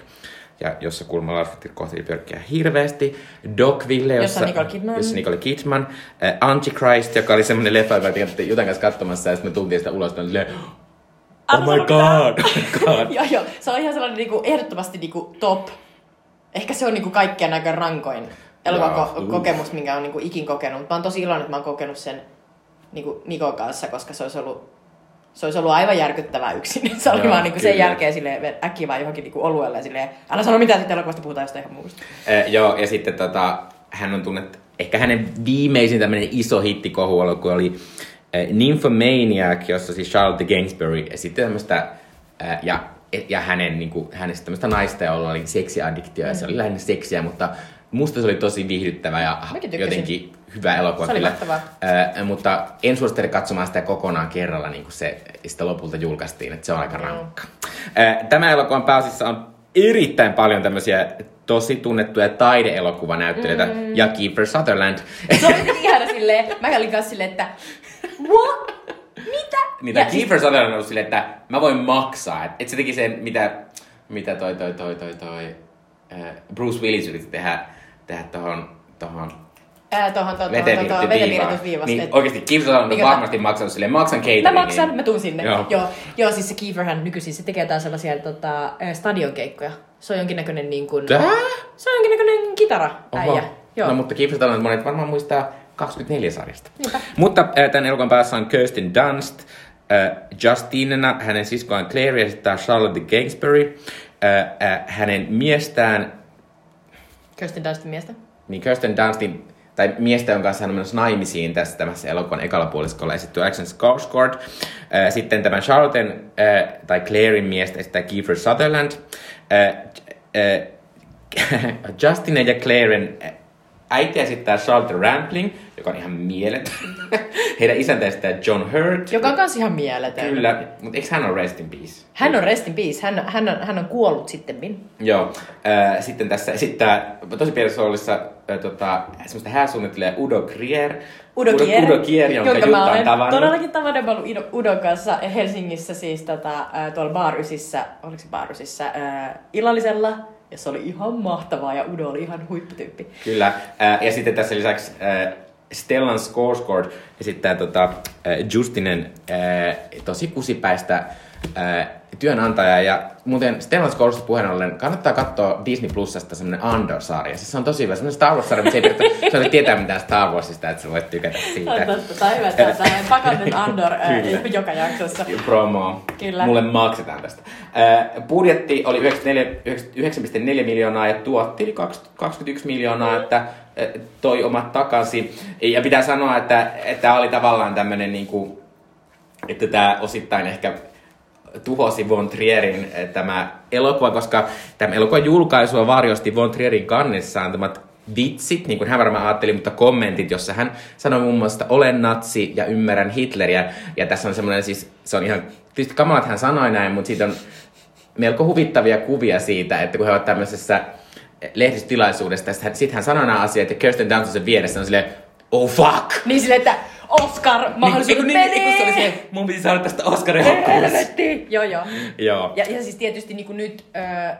ja jossa kuulemma Lars von Trier kohteli Björkkiä hirveästi, Dogville, jossa, Jossa Nicole Kidman. jossa Nicole Kidman, äh, Antichrist, joka oli semmoinen leffa, joka oltiin Jutan kanssa katsomassa, ja sitten me tultiin sitä ulos, silleen, Oh my god! God. joo, joo. Se on ihan sellainen niinku, ehdottomasti niinku, top. Ehkä se on niinku, kaikkien aika rankoin elokuvan Joo, ko- uh. kokemus, minkä on niinku, ikin kokenut. Mutta mä oon tosi iloinen, että mä oon kokenut sen niinku, Nikon kanssa, koska se olisi ollut se olisi ollut aivan järkyttävää yksin. Se oli Joo, vaan niinku sen kyllä. jälkeen silleen, äkkiä vaan johonkin niinku oluelle ja silleen, älä sano mitään sitten elokuvasta, puhutaan jostain ihan muusta. Eh, joo, ja sitten tota, hän on tunnettu, ehkä hänen viimeisin tämmöinen iso hittikohuelokuva oli eh, Nymphomaniac, jossa siis Charlotte Gainsbury esitti tämmöistä, eh, ja, ja hänen, niin kuin, hänestä tämmöistä naista, jolla oli seksiaddiktio, ja se oli lähinnä seksiä, mutta musta se oli tosi viihdyttävä ja jotenkin hyvä elokuva. Se oli kyllä. mutta en suosittele katsomaan sitä kokonaan kerralla, niin kuin se sitä lopulta julkaistiin, että se on aika rankka. Eh, Tämä elokuvan pääosissa on erittäin paljon tämmöisiä tosi tunnettuja taideelokuvanäyttelijöitä mm. ja Kiefer Sutherland. Se oli ihana silleen, mä olin kanssa silleen, että what? Mitä? Niin ja Kiefer Sutherland on ollut silleen, että mä voin maksaa. Että et se teki sen, mitä, mitä toi, toi, toi, toi, toi äh, Bruce Willis yritti tehdä, tehdä tohon, tohon tohon vedenpiirrätysviivasta. Niin et- oikeesti Kiefer on Mikä varmasti maksanut silleen, maksan cateringin. Mä maksan, mä tuun sinne. Joo. Joo. Joo, siis se Kieferhän nykyisin, se tekee jotain sellaisia tota, stadionkeikkoja. Se on jonkinnäköinen niin kuin... Tää? Se on jonkinnäköinen kitara äijä. Joo. No mutta Kiefer Sutherland monet varmaan muistaa 24-sarjasta. Niinpä. Mutta äh, tämän elokuvan päässä on Kirsten Dunst, äh, Justinena, hänen siskoaan Claire esittää Charlotte Gainsbury, äh, äh, hänen miestään, Kirsten Dunstin miestä. niin Kirsten Dunstin, tai miestä, jonka kanssa hän on menossa naimisiin tässä tämässä elokuvan ekalla puoliskolla esittyy Alexander Skarsgård. Äh, sitten tämän Charlotten, äh, tai Clairein miestä esittää Kiefer Sutherland. Äh, äh, Justine ja Clairen äiti esittää Charlotte Rampling, joka on ihan mieletön. Heidän isäntä esittää John Hurt. Joka on kans ihan mieletön. Kyllä, mutta eikö hän ole Rest in Peace? Hän on rest in peace. Hän, hän, on, hän on kuollut sitten. Joo. Äh, sitten tässä esittää tosi pienessä roolissa äh, tota, semmoista hääsuunnittelijaa Udo Kier. Udo Kier, Udo Kier, jonka, jonka Jutta mä olen tavannut. todellakin tavannut. Mä Ido- Udon kanssa Helsingissä siis tota, ää, tuolla Baarysissa, oliko se Baarysissa, ää, illallisella. Ja se oli ihan mahtavaa ja Udo oli ihan huipputyyppi. Kyllä. Ja sitten tässä lisäksi Stellan Skarsgård esittää tota, Justinen tosi kusipäistä äh, työnantajaa. Ja muuten Skarsgård puheen ollen kannattaa katsoa Disney Plusasta semmonen Andor-sarja. Siis se on tosi hyvä, semmonen Star Wars-sarja, mutta se ei tarvitse se ei tietää mitään Star Warsista, että sä voit tykätä siitä. On totta, tai hyvä, että tämä pakaten Andor ää, Kyllä. joka jaksossa. Promo. Kyllä. Mulle maksetaan tästä. Äh, budjetti oli 94 9,4 miljoonaa ja tuotti yli 20 21 miljoonaa, että äh, toi omat takaisin. Ja pitää sanoa, että että tämä oli tavallaan tämmöinen, niinku, että tämä osittain ehkä tuhosi Von Trierin eh, tämä elokuva, koska tämä elokuvan julkaisua varjosti Von Trierin kannessaan antamat vitsit, niin kuin hän varmaan ajatteli, mutta kommentit, jossa hän sanoi muun muassa, että olen natsi ja ymmärrän Hitleriä. Ja tässä on semmoinen siis, se on ihan, tietysti kamala, että hän sanoi näin, mutta siitä on melko huvittavia kuvia siitä, että kun he ovat tämmöisessä lehdistilaisuudessa, sitten hän sanoi nämä asiat ja Kirsten Dunst on sen vieressä on silleen, oh fuck! Niin silleen, että Oscar mahdollisuudet niin, niin, kun se oli se, mun piti saada tästä Oscarin. Helvetti! Joo, joo. Joo. Ja, ja siis tietysti niin kuin nyt ö,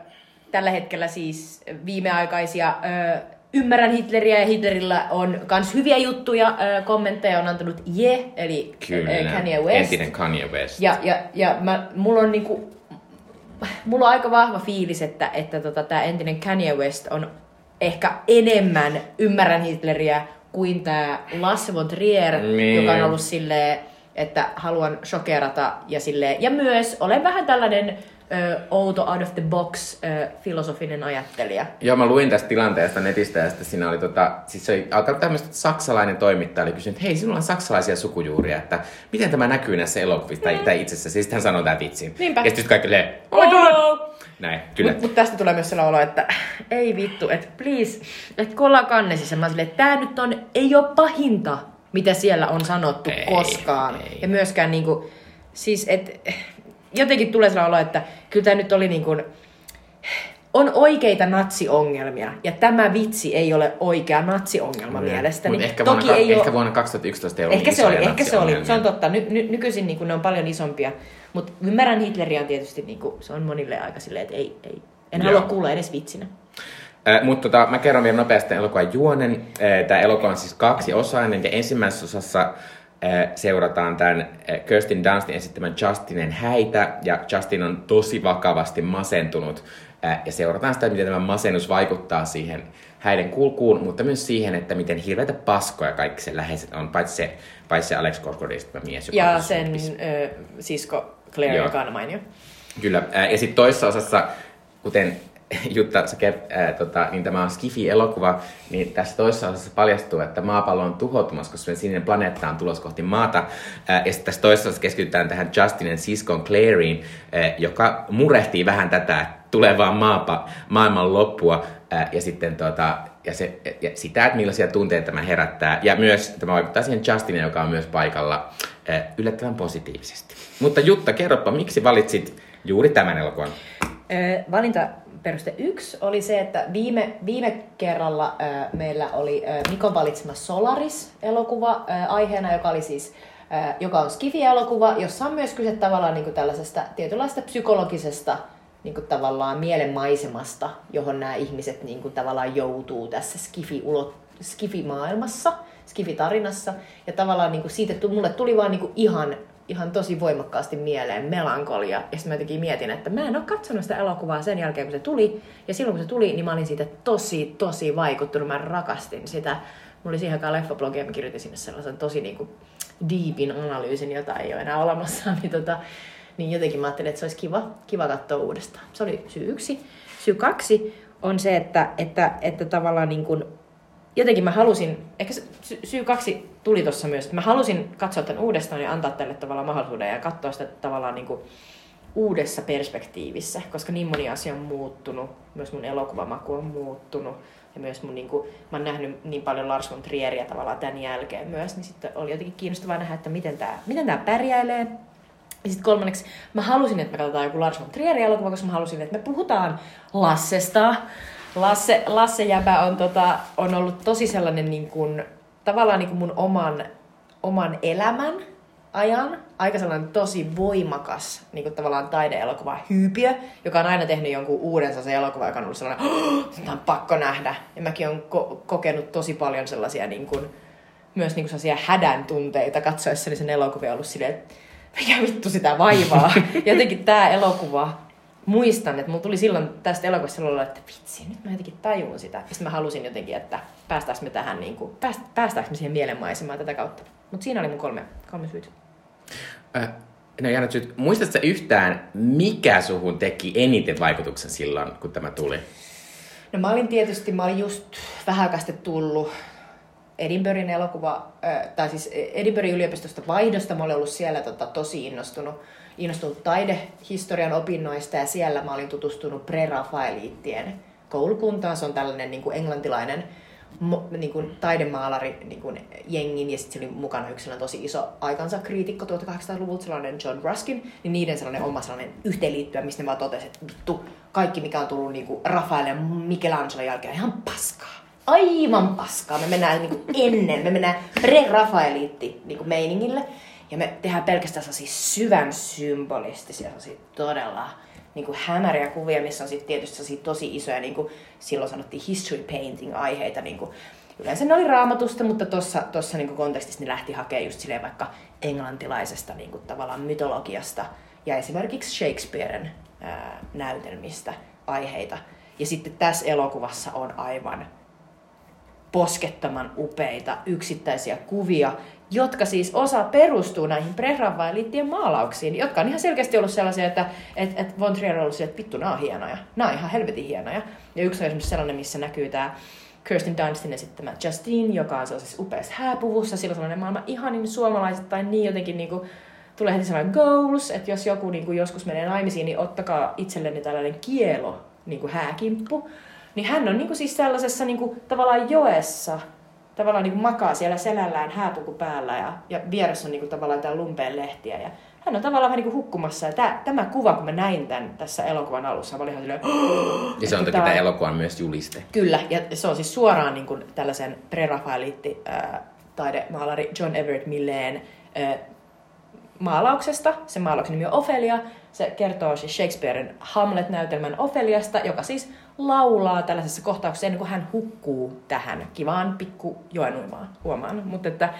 tällä hetkellä siis viimeaikaisia ö, ymmärrän Hitleriä ja Hitlerillä on kans hyviä juttuja, ö, kommentteja on antanut Je, eli Kyllä. ö, Kanye West. Entinen Kanye West. Ja, ja, ja mä, mulla on niinku, mulla on aika vahva fiilis, että, että tota, tämä entinen Kanye West on ehkä enemmän ymmärrän Hitleriä kuin tämä Lasse von Trier, Niin. joka on ollut silleen, että haluan shokerata ja silleen, ja myös olen vähän tällainen ö, outo out of the box ö, filosofinen ajattelija. Joo, mä luin tästä tilanteesta netistä ja sitten siinä oli tota, siis se oli alkanut tämmöistä saksalainen toimittaja oli kysynyt, että hei, sinulla on saksalaisia sukujuuria, että miten tämä näkyy näissä elokuvissa tai, tai itsessä. Siis hän sanoi tämän vitsin. Niinpä. Ja sitten kaikki lee, oi tullut! Näin, kyllä. Mutta mut tästä tulee myös sellainen olo, että ei vittu, että please, että kun ollaan kannesissa, mä silleen, että tää nyt on, ei ole pahinta, mitä siellä on sanottu Ei, koskaan. ei. Ja myöskään niinku, siis et, jotenkin tulee sellainen olo, että kyllä tämä nyt oli niinku, on oikeita natsiongelmia, ja tämä vitsi ei ole oikea natsiongelma mielestäni. Mut ehkä, Toki vuonna, ei ehkä ole, vuonna 2011 ei ollut Ehkä se oli, ehkä se oli. Se on totta. Ny, ny, nykyisin niin ne on paljon isompia. Mutta ymmärrän Hitleriä on tietysti, niin kuin, se on monille aika silleen, että ei, ei. En Joo. halua kuulla edes vitsinä. Äh, mutta tota, mä kerron vielä nopeasti elokuvan juonen. Äh, Tämä elokuva on siis kaksiosainen ja ensimmäisessä osassa äh, seurataan tämän äh, Kirsten Dunstin esittämän Justinen häitä ja Justin on tosi vakavasti masentunut äh, ja seurataan sitä, miten tämä masennus vaikuttaa siihen häiden kulkuun, mutta myös siihen, että miten hirveitä paskoja kaikki sen läheiset on, paitsi se, paitsi se Alex tämä mies, joka Ja on sen ö, sisko Claire, Joo. joka on mainio. Kyllä. Ja sitten toisessa osassa, kuten Jutta, sä kert, ää, tota, niin tämä on Skifi-elokuva, niin tässä toisessa osassa paljastuu, että maapallo on tuhoutumassa, koska sininen planeetta on tulossa kohti maata. Ää, ja sitten tässä toisessa osassa keskitytään tähän Justinen siskon Claireen, ää, joka murehtii vähän tätä tulevaa maapa, maailman loppua. Ää, ja sitten tota, ja, se, ja sitä, että millaisia tunteita tämä herättää. Ja myös tämä vaikuttaa siihen Justineen, joka on myös paikalla yllättävän positiivisesti. Mutta Jutta, kerropa, miksi valitsit juuri tämän elokuvan? Ö, Valintaperuste yksi oli se, että viime, viime kerralla ö, meillä oli Mikon valitsema Solaris-elokuva aiheena, joka oli siis joka on Skifi-elokuva, jossa on myös kyse tavallaan niin kuin tällaisesta tietynlaista psykologisesta niin kuin tavallaan mielenmaisemasta, johon nämä ihmiset niin kuin tavallaan joutuu tässä Skifi-ulot, Skifi-maailmassa, Skifi-tarinassa. Ja tavallaan niin kuin siitä tu- mulle tuli vaan niin kuin ihan, ihan tosi voimakkaasti mieleen melankolia. Ja sitten mä jotenkin mietin, että mä en ole katsonut sitä elokuvaa sen jälkeen, kun se tuli. Ja silloin kun se tuli, niin mä olin siitä tosi, tosi vaikuttunut. Mä rakastin sitä. Mulla oli siihen aikaan leffablogi ja mä kirjoitin sinne sellaisen tosi niin kuin deepin analyysin, jota ei ole enää olemassa. Niin, tota, niin jotenkin mä ajattelin, että se olisi kiva, kiva katsoa uudestaan. Se oli syy yksi. Syy kaksi on se, että, että, että tavallaan niin kuin, jotenkin mä halusin, ehkä sy- syy kaksi tuli tuossa myös, että mä halusin katsoa tämän uudestaan ja antaa tälle tavallaan mahdollisuuden ja katsoa sitä tavallaan niin kuin uudessa perspektiivissä, koska niin moni asia on muuttunut, myös mun elokuvamaku on muuttunut ja myös mun, niin kuin, mä oon nähnyt niin paljon Lars von Trieria tavallaan tämän jälkeen myös, niin sitten oli jotenkin kiinnostavaa nähdä, että miten tämä miten tää pärjäilee. Ja sitten kolmanneksi, mä halusin, että me katsotaan joku Lars von Trierin elokuva, koska mä halusin, että me puhutaan Lassesta. Lasse, Lasse Jäbä on, tota, on ollut tosi sellainen niin kuin, tavallaan niin kuin mun oman, oman elämän ajan aika sellainen tosi voimakas niin kuin tavallaan taideelokuva hyypiö, joka on aina tehnyt jonkun uuden sellaisen elokuvan, joka on ollut sellainen, sitä on pakko nähdä. Ja mäkin olen ko- kokenut tosi paljon sellaisia niin kuin, myös niin kuin sellaisia hädän tunteita katsoessani sen elokuvia ollut silleen, että mikä vittu sitä vaivaa. Jotenkin tämä elokuva, muistan, että mulla tuli silloin tästä elokuvasta sellainen, että vitsi, nyt mä jotenkin tajun sitä. Sitten mä halusin jotenkin, että päästäänkö me tähän, niin kuin, pääst, päästäänkö me siihen mielenmaisemaan tätä kautta. Mutta siinä oli mun kolme, kolme syytä. Äh, no jännät syyt. Muistatko yhtään, mikä suhun teki eniten vaikutuksen silloin, kun tämä tuli? No mä olin tietysti, mä olin just vähän sitten tullut Edinburghin elokuva, äh, tai siis Edinburghin yliopistosta vaihdosta. Mä olin ollut siellä tota, tosi innostunut, innostunut taidehistorian opinnoista ja siellä mä olin tutustunut prerafaeliittien koulukuntaan. Se on tällainen niin kuin englantilainen niin kuin taidemaalari niin kuin jengin ja sitten oli mukana yksi tosi iso aikansa kriitikko 1800-luvulta, sellainen John Ruskin, niin niiden sellainen oma sellainen yhteenliittyä, mistä ne vaan totesi, että vittu, kaikki mikä on tullut niin kuin Rafael ja Michelangelo jälkeen ihan paskaa. Aivan paskaa. Me mennään niin kuin ennen, me mennään pre-Rafaeliitti niin kuin meiningille. Ja me tehdään pelkästään sellaisia syvän symbolistisia, todella niin kuin hämäriä kuvia, missä on sitten tietysti tosi isoja, niin kuin silloin sanottiin history painting aiheita. Niin kuin, yleensä ne oli raamatusta, mutta tuossa tossa niin kuin kontekstissa ne lähti hakemaan just silleen vaikka englantilaisesta niin kuin tavallaan mytologiasta ja esimerkiksi Shakespearen ää, näytelmistä aiheita. Ja sitten tässä elokuvassa on aivan poskettoman upeita yksittäisiä kuvia, jotka siis osa perustuu näihin preravailiittien maalauksiin, jotka on ihan selkeästi ollut sellaisia, että et, et Von Trier on ollut sille, että vittu, nämä on hienoja. Nämä on ihan helvetin hienoja. Ja yksi on esimerkiksi sellainen, missä näkyy tämä Kirsten Dunstin esittämä Justine, joka on sellaisessa upeassa hääpuvussa, sillä on sellainen maailman ihanin suomalaiset tai niin jotenkin niin kuin, tulee heti sellainen goals, että jos joku niin kuin joskus menee naimisiin, niin ottakaa itselleni tällainen kielo, niin kuin hääkimppu. Niin hän on niin kuin siis sellaisessa niin kuin, tavallaan joessa, tavallaan niin kuin makaa siellä selällään hääpuku päällä ja, ja vieressä on niin kuin, tavallaan tämä lumpeen lehtiä. Ja hän on tavallaan vähän niin kuin hukkumassa. Ja tämä, tämä kuva, kun mä näin tämän tässä elokuvan alussa, mä olin ihan silleen, Ja se on toki tämä elokuvan myös juliste. Kyllä, ja se on siis suoraan niin kuin tällaisen prerafaeliitti äh, taidemaalari John Everett Milleen äh, maalauksesta. Se maalauksen nimi on Ophelia. Se kertoo siis Shakespearen Hamlet-näytelmän Opheliasta, joka siis laulaa tällaisessa kohtauksessa ennen kuin hän hukkuu tähän kivaan pikku joenuimaan huomaan. Mutta että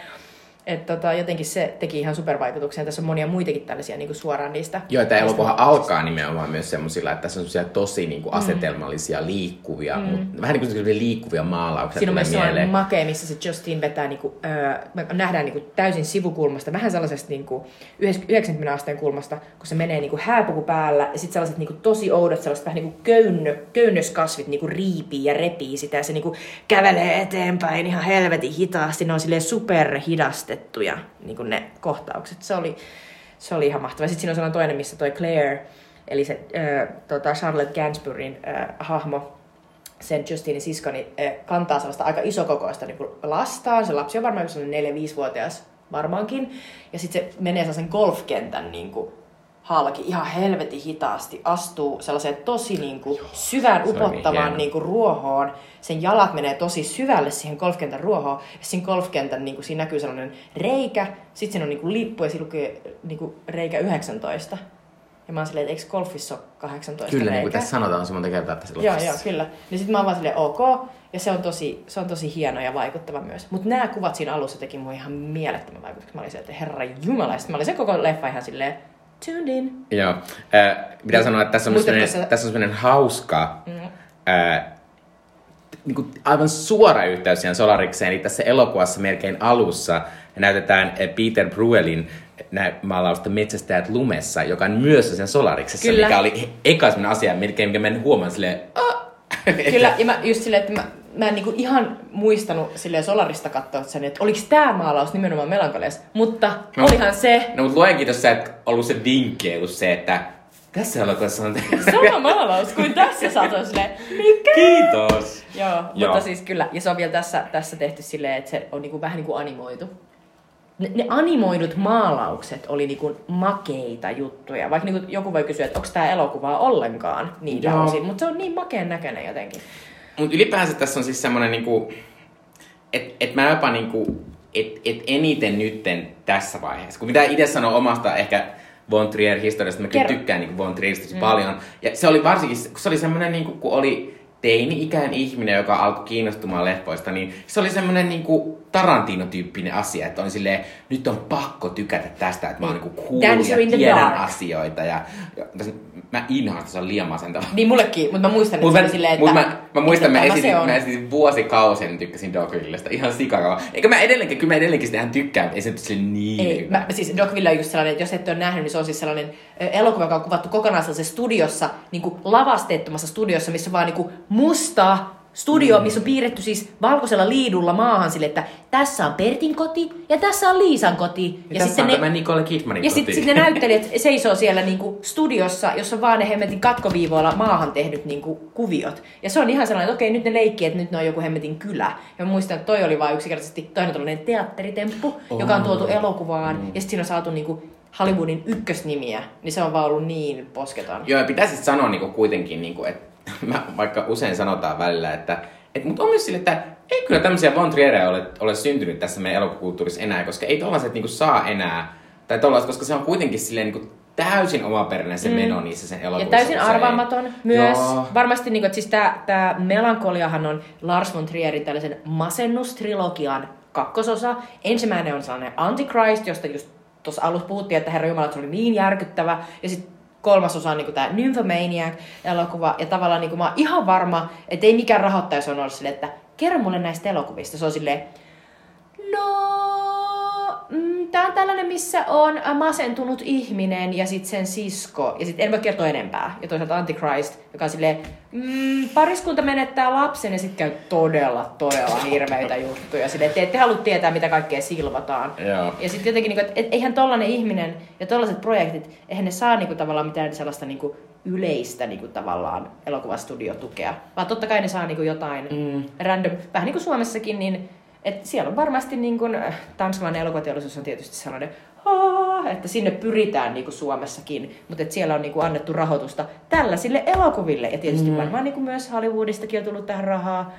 et tota, jotenkin se teki ihan supervaikutuksen. Tässä on monia muitakin tällaisia niin kuin suoraan niistä. Joo, tämä elokuva alkaa nimenomaan myös semmoisilla, että tässä on semmoisia tosi niin kuin asetelmallisia, liikkuvia, mm. mutta vähän niin kuin liikkuvia maalauksia Siinä on myös sellainen makea, missä se Justin vetää, niinku, öö, me nähdään niinku täysin sivukulmasta, vähän sellaisesta niinku 90 asteen kulmasta, kun se menee niinku hääpuku päällä ja sitten sellaiset niinku tosi oudot, sellaiset vähän niinku köynnö, köynnöskasvit niinku riipii ja repii sitä ja se niinku kävelee eteenpäin ihan helvetin hitaasti. Ne on silleen superhidastettuja niinku ne kohtaukset. Se oli, se oli ihan mahtavaa. Sitten siinä on sellainen toinen, missä toi Claire, eli se öö, tota Charlotte Gainsbourgin öö, hahmo, sen Justinin siskoni eh, kantaa sellaista aika isokokoista niin lastaan. Se lapsi on varmaan sellainen 4-5-vuotias varmaankin. Ja sitten se menee sellaisen golfkentän niin kuin, halki ihan helvetin hitaasti, astuu sellaiseen tosi niin kuin, syvään oli niin upottavaan hieno. niin kuin, ruohoon. Sen jalat menee tosi syvälle siihen golfkentän ruohoon. Ja siinä golfkentän niin kuin, siinä näkyy sellainen reikä. Sitten siinä on niin kuin, lippu ja siinä lukee niin kuin, reikä 19. Ja mä oon silleen, että eikö golfissa ole 18 Kyllä, niin kuin tässä sanotaan se monta kertaa tässä Joo, joo, kyllä. Niin sit mä oon vaan silleen, ok, ja se on tosi, se on tosi hieno ja vaikuttava myös. Mutta nämä kuvat siinä alussa teki mua ihan mielettömän vaikutuksen. Mä olin se, että herra jumala, ja sit mä olin se koko leffa ihan silleen, tuned in. Joo. Äh, pitää sanoa, että tässä on, sellainen, sä- tässä on sellainen hauska, Mm. äh, niin kuin aivan suora yhteys siihen Solarikseen. Eli tässä elokuvassa melkein alussa näytetään Peter Bruelin maalausta Metsästäjät lumessa, joka on myös sen Solariksessa, Kyllä. mikä oli eka asia, melkein mikä mä huomaan silleen, "Ah!" Kyllä, ja mä just silleen, että mä, mä en niinku ihan muistanut silleen Solarista katsoa sen, että oliko tämä maalaus nimenomaan melankolias. Mutta No. olihan se No mutta luen kiitos että ollut se vinkki, ollut se, että tässä elokuvassa on... sama maalaus kuin tässä saatoin silleen, mikä? Kiitos! Joo, Joo. mutta siis kyllä. Ja se on vielä tässä, tässä tehty silleen, että se on niinku vähän niin kuin animoitu. Ne, ne animoidut maalaukset oli niinku makeita juttuja. Vaikka niinku joku voi kysyä, että onko tämä elokuvaa ollenkaan niitä Joo. osin. Mutta se on niin makeen näköinen jotenkin. Mutta ylipäänsä tässä on siis semmoinen niinku, että et mä jopa niinku, et, et eniten nytten tässä vaiheessa, kun mitä itse sanoo omasta ehkä Von Trier historiasta, mä kyllä Kerro. tykkään niinku Von Trieristä mm. paljon. Ja se oli varsinkin, kun se oli semmoinen niinku, kun oli teini-ikäinen ihminen, joka alkoi kiinnostumaan leffoista, niin se oli semmoinen niinku Tarantino-tyyppinen asia, että on silleen, nyt on pakko tykätä tästä, että mä oon niinku cool Dancer ja tiedän asioita. Ja, ja mä inhoan, että se on liian masentava. Niin mullekin, mutta mä muistan, että se mä, oli silleen, että... mä, mä muistan, että mä tämä esitin, se mä esitin vuosikausia, niin tykkäsin Dogvillestä. Ihan sikakauan. Eikä mä edelleenkin, kyllä mä edelleenkin sitä ihan tykkään, ei se nyt sille niin Ei, mä, siis Dogville on just sellainen, että jos ette ole nähnyt, niin se on siis sellainen elokuva, joka on kuvattu kokonaan sellaisessa studiossa, niin kuin lavasteettomassa studiossa, missä vaan niin kuin musta studio, missä on piirretty siis valkoisella liidulla maahan sille, että tässä on Pertin koti ja tässä on Liisan koti. Ja, ja tässä on ne... tämä Nicole Kidmanin Ja koti. sitten sit ne näyttelijät seisoo siellä niinku studiossa, jossa vaan ne hemmetin katkoviivoilla maahan tehdyt niinku kuviot. Ja se on ihan sellainen, että okei, nyt ne leikkii, että nyt ne on joku hemmetin kylä. Ja mä muistan, että toi oli vaan yksinkertaisesti toinen tällainen teatteritemppu, oh. joka on tuotu elokuvaan. Mm. Ja sitten siinä on saatu niinku Hollywoodin ykkösnimiä. Niin se on vaan ollut niin posketon. Joo, ja pitäisi sanoa niinku kuitenkin, niinku, että mä, vaikka usein sanotaan välillä, että et, mutta on myös sille, että ei kyllä tämmöisiä Von Trieria ole, ole syntynyt tässä meidän elokuvakulttuurissa enää, koska ei tollaset niinku saa enää, tai tollaset, koska se on kuitenkin silleen niinku täysin omaperäinen se mm. meno niissä sen Ja elokuvassa. täysin ei- arvaamaton myös. Joo. Varmasti niin kuin, että siis tämä, tämä Melankoliahan on Lars von Trierin tällaisen masennustrilogian kakkososa. Ensimmäinen on sellainen Antichrist, josta just tuossa alussa puhuttiin, että Herra Jumala, se oli niin järkyttävä. Ja sitten kolmas osa on niin tämä Nymphomaniac-elokuva, ja tavallaan niin kuin mä oon ihan varma, että ei mikään rahoittaja on ollut silleen, että kerro mulle näistä elokuvista. Se on silleen, no, tää on tällainen, missä on masentunut ihminen ja sitten sen sisko, ja sitten en voi kertoa enempää. Ja toisaalta Antichrist, joka on silleen, mm, pariskunta menettää lapsen ja sitten käy todella, todella hirveitä juttuja. Silleen, te ette halua tietää, mitä kaikkea silvataan. Joo. Ja sitten jotenkin, niin kuin, että et, eihän tollanen ihminen ja tollaiset projektit, eihän ne saa niin kuin, tavallaan mitään sellaista niin kuin, yleistä niin kuin, tavallaan elokuvastudiotukea. Vaan totta kai ne saa niin kuin, jotain mm. random, vähän niin kuin Suomessakin, niin et siellä on varmasti niin kuin, äh, tanskalainen elokuvateollisuus on tietysti sellainen, että sinne pyritään niin kuin Suomessakin, mutta et siellä on niin kuin annettu rahoitusta tällaisille elokuville. Ja tietysti mm. varmaan niin kuin myös Hollywoodistakin on tullut tähän rahaa.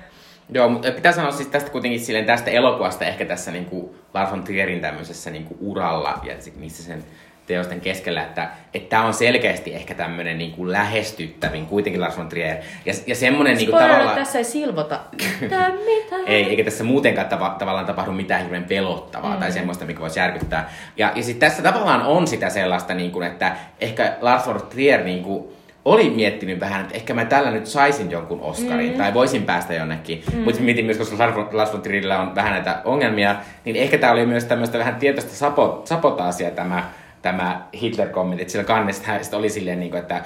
Joo, mutta pitää sanoa siis tästä kuitenkin silleen tästä elokuvasta ehkä tässä niinku Lars von Trierin tämmöisessä niinku uralla ja niissä sen teosten keskellä, että tämä on selkeästi ehkä tämmöinen niinku lähestyttävin kuitenkin Lars von Trier. Ja, ja semmoinen niinku tavallaan... tässä ei silvota yhtään mitään. Ei, eikä tässä muutenkaan tava, tavallaan tapahdu mitään hirveän pelottavaa mm. tai semmoista, mikä voisi järkyttää. Ja, ja sitten tässä tavallaan on sitä sellaista, niin kuin, että ehkä Lars von Trier niin kuin, oli miettinyt vähän, että ehkä mä tällä nyt saisin jonkun Oscarin, mm. tai voisin päästä jonnekin. Mm. Mutta mietin myös, koska Lars von- Trierillä on vähän näitä ongelmia, niin ehkä tämä oli myös tämmöistä vähän tietoista sapo, sabotaasia tämä, tämä Hitler-kommentti, että sillä kannesta hän sitten oli silleen, niin kuin, että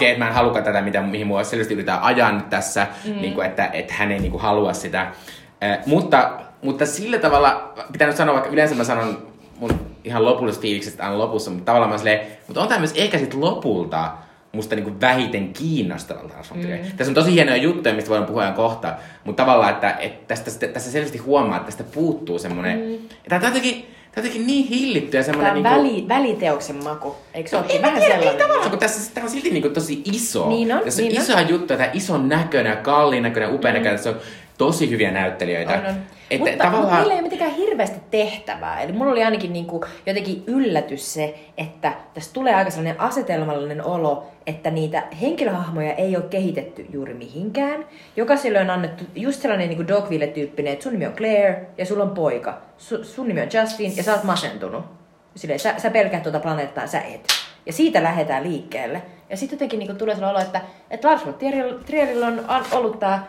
it, mä en halua tätä, mitä, mihin mua selvästi yritetään ajaa nyt tässä, mm. niin kuin, että, että hän ei niin kuin, halua sitä. Eh, mutta, mutta sillä tavalla, pitää nyt sanoa, vaikka yleensä mä sanon mun ihan lopulliset fiilikset aina lopussa, mutta tavallaan mä silleen, mutta on tämä myös ehkä sit lopulta musta niinku vähiten Trier. Mm. Tässä on tosi hienoja juttuja, mistä voidaan puhua ihan kohta, mutta tavallaan, että, että tästä, tässä selvästi huomaa, että tästä puuttuu semmoinen, mm. tämä on jotenkin, jotenkin niin hillitty ja Tämä semmoinen... on väli, väliteoksen maku. Eikö se No, olekin mä vähän tiedä, sellainen? Ei tavallaan, kun tässä tämä on silti niinku tosi iso. Niin on, tässä on niin on. isoja juttuja, tämä ison näköinen, kalliin näköinen, upea mm. näköinen. Tässä on tosi hyviä näyttelijöitä. On, on. Että mutta, tavallaan... mutta niillä ei ole mitenkään hirveästi tehtävää. Eli mulla oli ainakin niinku jotenkin yllätys se, että tässä tulee aika sellainen asetelmallinen olo, että niitä henkilöhahmoja ei ole kehitetty juuri mihinkään. Jokaiselle on annettu just sellainen niinku Dogville-tyyppinen, että sun nimi on Claire ja sulla on poika. Su, sun nimi on Justin ja sä oot masentunut. Silleen, sä, sä pelkäät tuota planeettaa, sä et. Ja siitä lähdetään liikkeelle. Ja sitten jotenkin niinku tulee sellainen olo, että, että Lars von Trieril- Trierillä on ollut tämä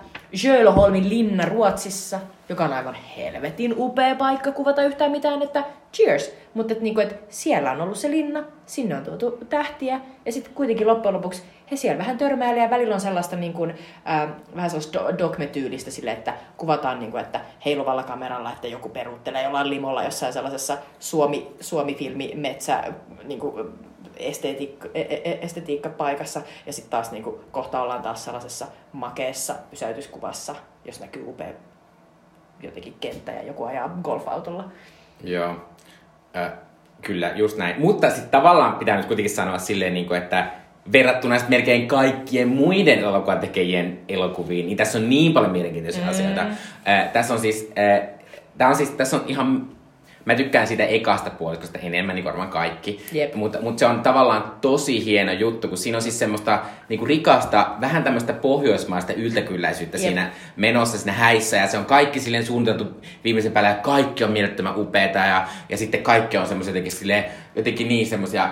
Jölholmin linna Ruotsissa, joka on aivan helvetin upea paikka kuvata yhtään mitään, että cheers. Mutta et niinku, et siellä on ollut se linna, sinne on tuotu tähtiä, ja sitten kuitenkin loppujen lopuksi he siellä vähän törmäilee, ja välillä on sellaista niinku, äh, vähän sellaista do- dogme-tyylistä sille, että kuvataan, niinku, että heiluvalla kameralla, että joku peruuttelee jollain limolla jossain sellaisessa Suomi, Suomi-filmi metsä niinku, estetiikka, e- e- estetiikkapaikassa ja sitten taas niinku, kohta ollaan taas sellaisessa makeessa pysäytyskuvassa, jos näkyy upea jotenkin kenttä ja joku ajaa golfautolla. Joo, äh, kyllä, just näin. Mutta sitten tavallaan pitää nyt kuitenkin sanoa silleen, niin kuin, että verrattuna sit melkein kaikkien muiden elokuvatekijien elokuviin, niin tässä on niin paljon mielenkiintoisia mm. asioita. Äh, tässä on siis, äh, tää on siis, tässä on ihan, mä tykkään siitä ekasta puoliskosta enemmän, niin varmaan kaikki. Jep. Mutta, mutta se on tavallaan tosi hieno juttu, kun siinä on siis semmoista niin kuin rikasta, vähän tämmöistä pohjoismaista yltäkylläisyyttä Jep. siinä menossa siinä häissä ja se on kaikki silleen suunniteltu viimeisen päälle ja kaikki on mielettömän upeeta ja, ja sitten kaikki on semmoisia jotenkin, silleen, jotenkin niin semmoisia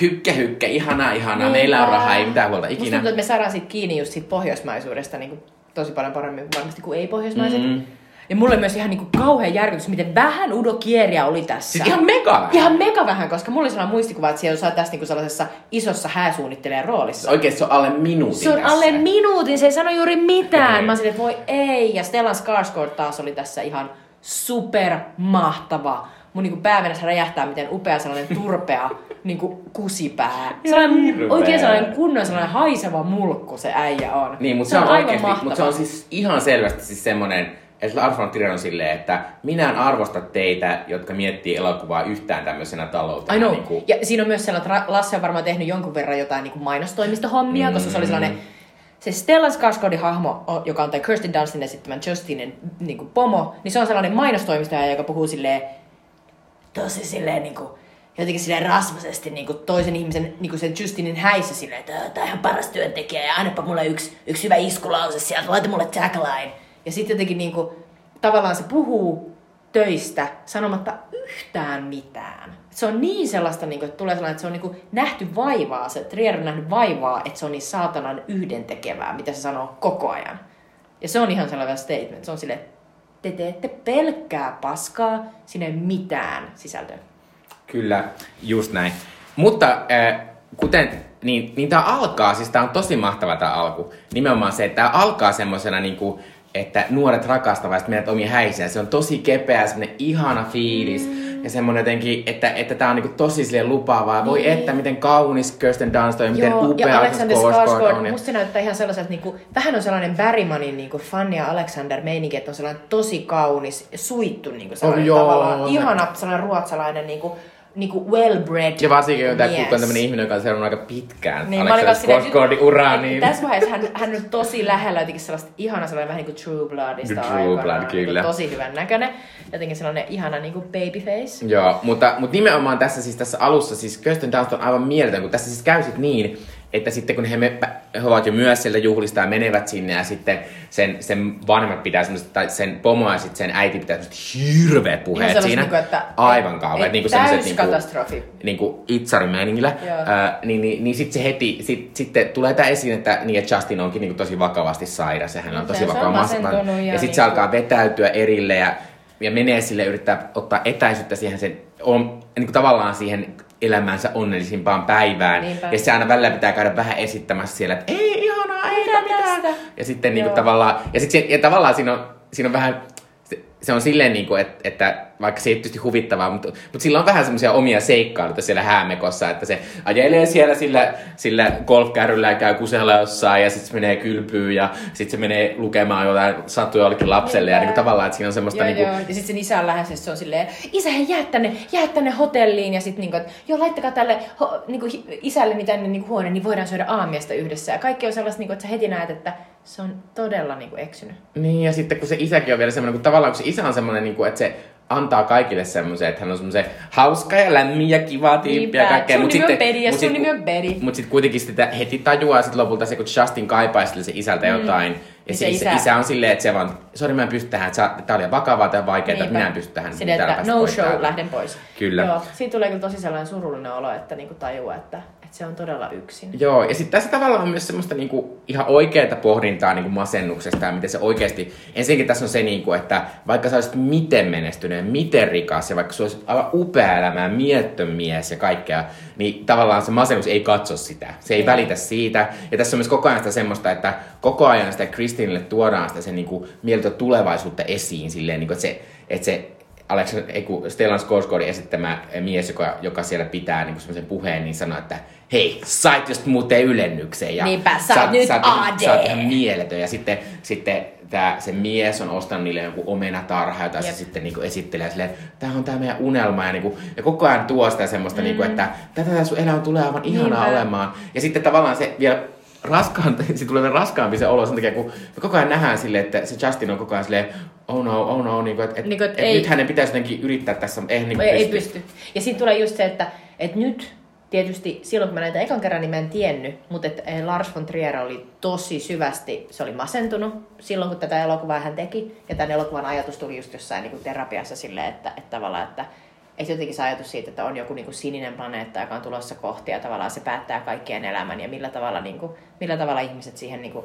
hykkä hykkä, ihanaa ihanaa, meillä on rahaa, ei mitään huolta Musta ikinä. tuntuu, että me saadaan siitä kiinni just siitä pohjoismaisuudesta niin kuin tosi paljon paremmin varmasti kuin ei-pohjoismaiset. Mm. Ja mulle myös ihan niin kuin kauhean järkytys, miten vähän Udo Kieria oli tässä. Siis ihan mega vähän. Ihan mega vähän, koska mulla oli sellainen muistikuva, että siellä on tässä niin kuin sellaisessa isossa hääsuunnittelijan roolissa. Oikeesti se on alle minuutin Se on tässä. alle minuutin, se ei sano juuri mitään. Ei. Mä silleen, että voi ei. Ja Stellan Skarsgård taas oli tässä ihan super mahtava. Mun niinku päävenässä räjähtää, miten upea sellainen turpea niinku kusipää. Sellainen, oikein sellainen kunnon sellainen haiseva mulkku se äijä on. Niin, mutta se, on, aivan oikeasti, mutta se on siis ihan selvästi siis semmonen, että Lars von Trier on silleen, että minä en arvosta teitä, jotka miettii elokuvaa yhtään tämmöisenä taloutena. I know. Niin kuin, Ja siinä on myös sellainen, että Lasse on varmaan tehnyt jonkun verran jotain niin mainostoimistohommia, mm. koska se oli sellainen, se Stellan Skarsgårdin hahmo, joka on tämän Kirsten Dunstin esittämän Justinin niin kuin pomo, niin se on sellainen mainostoimistaja, joka puhuu silleen tosi silleen niin kuin, jotenkin silleen rasvasesti niin kuin toisen ihmisen, niin kuin sen Justinin häissä silleen, että tämä on ihan paras työntekijä ja annapa mulle yksi, yksi hyvä iskulause sieltä, laita mulle tagline. Ja sitten jotenkin niin kuin, tavallaan se puhuu töistä sanomatta yhtään mitään. Se on niin sellaista, niin kuin, että tulee sellainen, että se on niin kuin, nähty vaivaa, se Trier on nähnyt vaivaa, että se on niin saatanan yhdentekevää, mitä se sanoo koko ajan. Ja se on ihan sellainen statement. Se on että te teette pelkkää paskaa, sinne ei mitään sisältöä. Kyllä, just näin. Mutta äh, kuten, niin, niin tämä alkaa, siis tämä on tosi mahtava tämä alku. Nimenomaan se, että tämä alkaa semmoisena niinku, että nuoret rakastavat ja meidät omia häisiä. Se on tosi kepeä, semmoinen ihana fiilis. Mm. Ja semmoinen jotenkin, että, että tämä on niinku tosi sille lupaavaa. Voi niin. että, miten kaunis Kirsten Dunst on ja miten upea ja Alexander Skarsgård on. Musta se näyttää ihan sellaiselta, niinku, vähän on sellainen Bergmanin niinku, Fanny ja Alexander meininki, että on sellainen tosi kaunis, suittu niinku, sellainen oh, joo, tavallaan, ihana sellainen ruotsalainen niinku, niinku well-bred Ja varsinkin kun tämä on tämmöinen ihminen, joka on seurannut aika pitkään niin, Alexander Skarsgårdin uraa. Niin... Tässä vaiheessa hän, hän on tosi lähellä jotenkin sellaista ihana sellainen vähän niin kuin True Bloodista True aikana, Blood, niin kyllä. Tosi hyvän näköinen. Jotenkin sellainen ihana niin kuin babyface. Joo, mutta, mutta nimenomaan tässä siis tässä alussa, siis Kirsten Dunst on aivan mieletön, kun tässä siis käy sit niin, että sitten kun he, me, he ovat jo myös sieltä juhlista ja menevät sinne ja sitten sen, sen vanhemmat pitää semmoista, tai sen pomo ja sitten sen äiti pitää semmoista hirveät puheet siinä. Niin kuin, että Aivan kauheat. Niin täys niin katastrofi. Niin kuin itsarimeiningillä. Äh, niin, niin, niin sitten se heti, sit, sitten tulee tämä esiin, että, niin, että Justin onkin niin kuin tosi vakavasti sairas ja hän on tosi vakava masentunut. Ja, ja sitten niin se alkaa vetäytyä erille ja, ja menee sille yrittää ottaa etäisyyttä siihen sen, on, niin kuin tavallaan siihen elämänsä onnellisimpaan päivään. Niinpä. Ja se aina välillä pitää käydä vähän esittämässä siellä, että ei ihanaa, ei mitään. Ja sitten niin kuin, tavallaan, ja, sit, ja tavallaan siinä on, siinä on vähän se on silleen, niin kuin, että, että vaikka se ei tietysti huvittavaa, mutta, mutta sillä on vähän semmoisia omia seikkailuita siellä häämekossa, että se ajelee siellä sillä, sillä golfkärryllä ja käy kusella jossain ja sitten se menee kylpyyn ja sitten se menee lukemaan jotain sattuja jollekin lapselle ja niin kuin, tavallaan, että siinä on semmoista... Joo, niin kuin... joo. Ja sitten sen isä on lähes, se on silleen, isä hei jää tänne, jää tänne hotelliin ja sitten niin kuin, joo laittakaa tälle ho, niin kuin, isälleni tänne niin kuin huone, niin voidaan syödä aamiasta yhdessä. Ja kaikki on sellaista, niin kuin, että sä heti näet, että se on todella niin kuin, eksynyt. Niin ja sitten kun se isäkin on vielä semmoinen, kun tavallaan kun se isä on semmoinen, niin kuin, että se antaa kaikille semmoisen, että hän on semmoisen hauska ja lämmin ja kiva tyyppi ja kaikkea. Sun mut nimi sitten, on Betty ja sun nimi on Betty. Mutta sitten kuitenkin sitä heti tajuaa sit lopulta se, kun Justin kaipaa se isältä mm. jotain. Ja se, se isä, isä on silleen, että se vaan, sori mä en pysty tähän, että tää oli vakavaa tai vaikeaa, että minä en pysty tähän. Sinne, että no show, täältä. lähden pois. Kyllä. Joo, siitä tulee kyllä tosi sellainen surullinen olo, että niinku tajuaa, että, että se on todella yksin. Joo, ja sitten tässä tavallaan on myös semmoista niinku ihan oikeaa pohdintaa niinku masennuksesta ja miten se oikeasti... Ensinnäkin tässä on se, niinku, että vaikka sä olisit miten menestyneen, miten rikas ja vaikka sulla olisi aivan upea elämä ja miettön mies ja kaikkea, niin tavallaan se masennus ei katso sitä. Se ei, ei. välitä siitä. Ja tässä on myös koko ajan sitä semmoista, että koko ajan sitä Kristinille tuodaan sitä sen niinku mieltä tulevaisuutta esiin silleen, niinku, että se, että se Alex, ei kun Stellan Skarsgårdin esittämä mies, joka, joka siellä pitää niin semmoisen puheen, niin sanoo, että hei, sait just muuten ylennykseen. Ja Niinpä, sä oot nyt sä, AD. Sä oot ihan mieletön. Ja sitten, sitten tää, se mies on ostanut niille joku omenatarha, jota Jep. se sitten niinku esittelee silleen, tää on tää meidän unelma. Ja, niinku, ja koko ajan tuo sitä semmoista, niinku, mm. niinku, että tätä sun elämä tulee aivan ihanaa Niinpä. olemaan. Ja sitten tavallaan se vielä raskaan, se tulee vielä raskaampi se olo sen takia, kun me koko ajan nähdään silleen, että se Justin on koko ajan silleen, oh no, oh no, niin kuin, että, niin kuin, et, ei, nyt hänen pitäisi jotenkin yrittää tässä, mutta ei, niin ei, pysty. ei pysty. Ja sitten tulee just se, että, että nyt tietysti silloin, kun mä näitä ekan kerran, niin mä en tiennyt, mutta että eh, Lars von Trier oli tosi syvästi, se oli masentunut silloin, kun tätä elokuvaa hän teki. Ja tämän elokuvan ajatus tuli just jossain niin kuin terapiassa silleen, että, että tavallaan, että, että jotenkin se ajatus siitä, että on joku niin kuin sininen planeetta, joka on tulossa kohti ja tavallaan se päättää kaikkien elämän ja millä tavalla, niin kuin, millä tavalla ihmiset siihen niin kuin,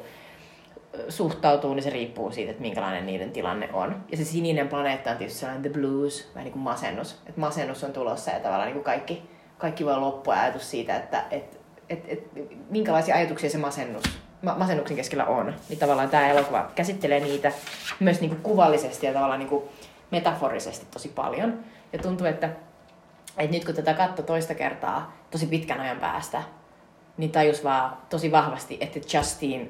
suhtautuu, niin se riippuu siitä, että minkälainen niiden tilanne on. Ja se sininen planeetta on tietysti sellainen the blues, vähän niin kuin masennus. Että masennus on tulossa ja tavallaan niin kuin kaikki, kaikki voi loppua ajatus siitä, että et, et, et, minkälaisia ajatuksia se masennus, ma, masennuksen keskellä on. Niin tavallaan tämä elokuva käsittelee niitä myös niin kuin kuvallisesti ja tavallaan niin kuin metaforisesti tosi paljon. Ja tuntuu, että, että nyt kun tätä katto toista kertaa tosi pitkän ajan päästä, niin tajus vaan tosi vahvasti, että Justine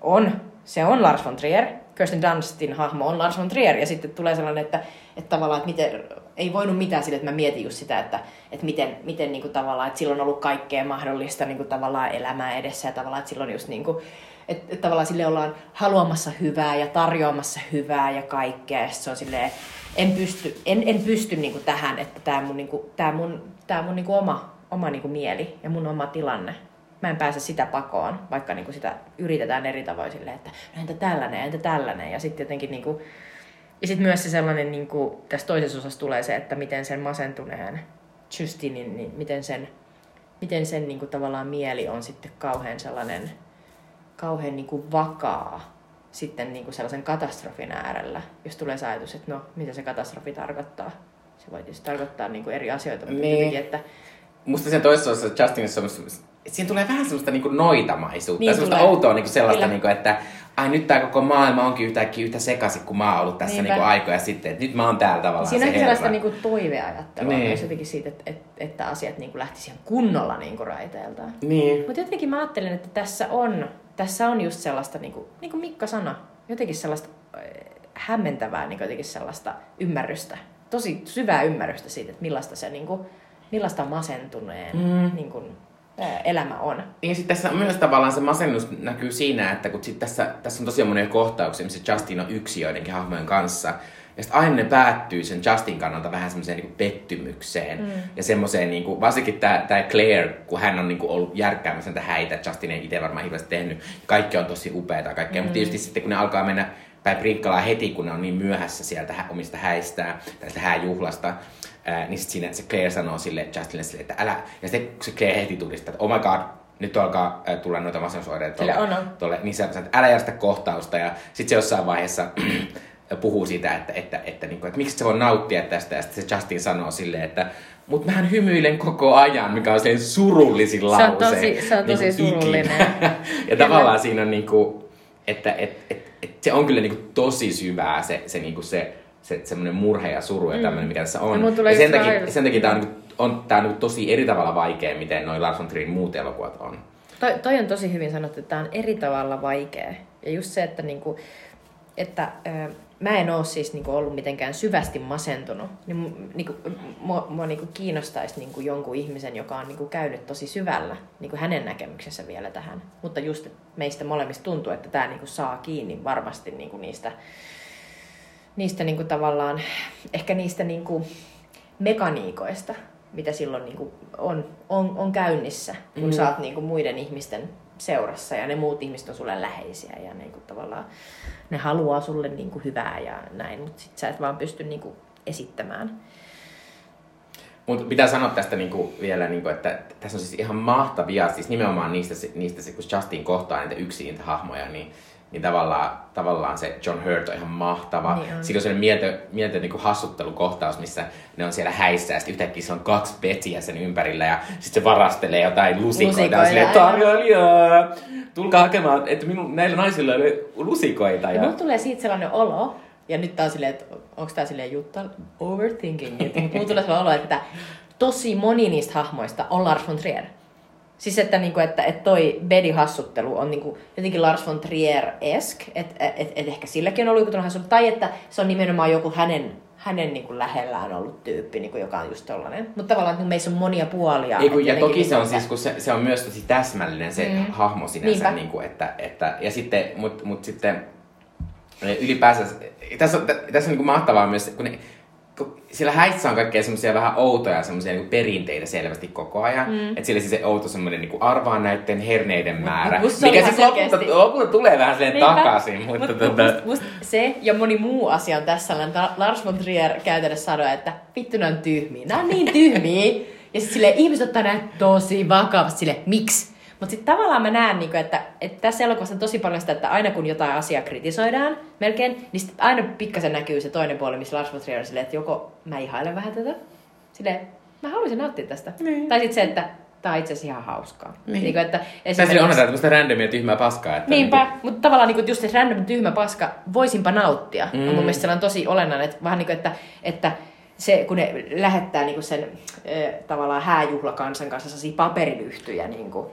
on, se on Lars von Trier. Kirsten Dunstin hahmo on Lars von Trier. Ja sitten tulee sellainen, että, että tavallaan, että miten, ei voinut mitään sille, että mä mietin just sitä, että, että miten, miten niin kuin tavallaan, että silloin on ollut kaikkea mahdollista niin kuin tavallaan elämää edessä ja tavallaan, että silloin just niin kuin, että, että tavallaan sille ollaan haluamassa hyvää ja tarjoamassa hyvää ja kaikkea. Ja se on silleen, en pysty, en, en pysty niin kuin tähän, että tämä mun, niin kuin, tämä mun, tämä mun niin kuin oma, oma niin kuin mieli ja mun oma tilanne mä en pääse sitä pakoon, vaikka niin kuin sitä yritetään eri tavoin silleen, että no entä tällainen, entä tällainen. Ja sitten jotenkin niin kuin, Ja sitten myös se sellainen, niin kuin, tässä toisessa osassa tulee se, että miten sen masentuneen Justinin, niin miten sen, miten sen niin kuin, tavallaan mieli on sitten kauhean sellainen, kauhean niin kuin, vakaa sitten niin kuin sellaisen katastrofin äärellä, jos tulee se ajatus, että no, mitä se katastrofi tarkoittaa. Se voi tietysti tarkoittaa niin kuin eri asioita, mutta Niin. jotenkin, että Musta sen toisessa osassa Justinissa siinä tulee vähän semmoista niinku noitamaisuutta. Niin Niin semmoista tulee. outoa niinku sellaista, Kyllä. niinku, että ai nyt tää koko maailma onkin yhtäkkiä yhtä sekaisin, kun mä oon ollut tässä Niinpä. niinku aikoja sitten. Että nyt mä oon täällä tavallaan Siinä se onkin sellaista niinku toiveajattelua Niin. myös jotenkin siitä, että, että, että asiat niinku lähtisivät ihan kunnolla niinku raiteiltaan. Niin. Mutta jotenkin mä ajattelen, että tässä on, tässä on just sellaista, niin kuin, niin kuin Mikka sanoi, jotenkin sellaista äh, hämmentävää niin jotenkin sellaista ymmärrystä. Tosi syvää ymmärrystä siitä, että millaista se niin kuin, millaista masentuneen mm. niin kuin, elämä on. Ja sitten tässä myös tavallaan se masennus näkyy siinä, että kun sit tässä, tässä on tosiaan monia kohtauksia, missä Justin on yksi joidenkin hahmojen kanssa. Ja sitten aina ne päättyy sen Justin kannalta vähän semmoiseen niin pettymykseen. Mm. Ja semmoiseen, niin kuin, varsinkin tämä tää Claire, kun hän on niin kuin, ollut järkkäämässä näitä häitä, Justin ei itse varmaan hirveästi tehnyt. Kaikki on tosi upeaa kaikkea. Mm. Mutta tietysti sitten kun ne alkaa mennä päin prinkkalaa heti, kun ne on niin myöhässä sieltä omista häistään, tästä hääjuhlasta, ää, niin sitten siinä se Claire sanoo sille Justinille sille, että älä, ja sitten se Claire heti tunnistaa, että oh my god, nyt alkaa ää, tulla noita masennusoireita Sille tuolle, on, on. tuolle, niin se sanoo, että älä järjestä kohtausta, ja sitten se jossain vaiheessa puhuu siitä, että, että, että, niin kuin, että miksi se voi nauttia tästä, ja sitten se Justin sanoo silleen, että mutta mähän hymyilen koko ajan, mikä on sen surullisin on lause. tosi- se on tosi niin kuin surullinen. ikinä. ja tavallaan siinä on niinku, että et, et, et se on kyllä niinku tosi syvää se, se, niinku se, se semmoinen murhe ja suru ja tämmöinen, mikä tässä Ja on. tulee Ja sen takia, sen takia tää on, niinku, on, tää on niinku tosi eri tavalla vaikea, miten noin Lars von Trierin muut elokuvat on. Toi, toi on tosi hyvin sanottu, että tämä on eri tavalla vaikea. Ja just se, että, niinku, että ö, mä en ole siis niinku ollut mitenkään syvästi masentunut. Niin niinku, mua, mua niinku kiinnostaisi niinku jonkun ihmisen, joka on niinku käynyt tosi syvällä niinku hänen näkemyksensä vielä tähän. Mutta just meistä molemmista tuntuu, että tämä niinku saa kiinni varmasti niinku niistä, niistä niinku tavallaan, ehkä niistä niinku mekaniikoista, mitä silloin niinku on, on, on käynnissä, kun Mm. sä oot niinku muiden ihmisten seurassa ja ne muut ihmiset on sulle läheisiä ja niinku tavallaan ne haluaa sulle niinku hyvää ja näin, mutta sit sä et vaan pysty niinku esittämään. Mutta pitää sanoa tästä niinku vielä, niinku, että tässä on siis ihan mahtavia, siis nimenomaan niistä, niistä kun Justin kohtaa niitä yksin niitä hahmoja, niin, niin tavallaan, tavallaan se John Hurt on ihan mahtava. Niin on. Siinä on sellainen mieltä, mieltä niinku hassuttelukohtaus, missä ne on siellä häissä ja sitten yhtäkkiä se on kaksi Bettyä sen ympärillä ja sitten se varastelee jotain lusikoita. Lusikoita, ja silleen, tarjoilija, tulkaa hakemaan, että minun, näillä naisilla ole lusikoita. Ja Ja, tulee siitä sellainen olo, ja nyt tää on silleen, että onko tää silleen Jutta overthinking, että mulla tulee sellainen olo, että tosi moni niistä hahmoista on Lars von Trier. Siis että, niinku, että, että toi Bedi-hassuttelu on niinku, jotenkin Lars von Trier-esk, että et, et ehkä silläkin on ollut joku hassuttelu, tai että se on nimenomaan joku hänen, hänen niinku lähellään ollut tyyppi, niinku, joka on just tollanen. Mutta tavallaan että meissä on monia puolia. Ei, kun, että ja toki se on niinku, siis, kun se, se on myös tosi täsmällinen se mm. hahmo sinänsä, Niinpä. niin kuin, että, että, ja sitten, mut, mut sitten ylipäänsä, tässä on, tä- tässä on niin kuin mahtavaa myös, kun ne, kun siellä häissä on kaikkea semmoisia vähän outoja semmoisia niin perinteitä selvästi koko ajan. Mm. Että siellä siis se outo semmoinen niin arvaa näiden herneiden määrä. se on mikä sitten lopulta, lopulta tulee vähän silleen Niinpä. takaisin. Mutta Mut, tota, must, must se ja moni muu asia on tässä Lars von Trier käytännössä sanoo, että vittu ne on tyhmiä. Nämä on niin tyhmiä. Ja sitten sille ihmiset ottaa näitä tosi vakavasti sille, miksi? Mutta sitten tavallaan mä näen, niinku, että, että tässä elokuvassa on tosi paljon sitä, että aina kun jotain asiaa kritisoidaan melkein, niin sit aina pikkasen näkyy se toinen puoli, missä Lars von Trier on silleen, että joko mä ihailen vähän tätä, silleen, mä haluaisin nauttia tästä. Niin. Tai sitten se, että tää on itse asiassa ihan hauskaa. Niin. Niinku, että esimerkiksi- on tämmöistä randomia tyhmää paskaa. Että Niinpä, niinku- mutta tavallaan niin just se random tyhmä paska, voisinpa nauttia, mm. on Mm. mun mielestä sellainen tosi olennainen, että vähän niin kuin, että, että se, kun ne lähettää niin kuin sen äh, tavallaan hääjuhlakansan kanssa sellaisia paperilyhtyjä niin kuin,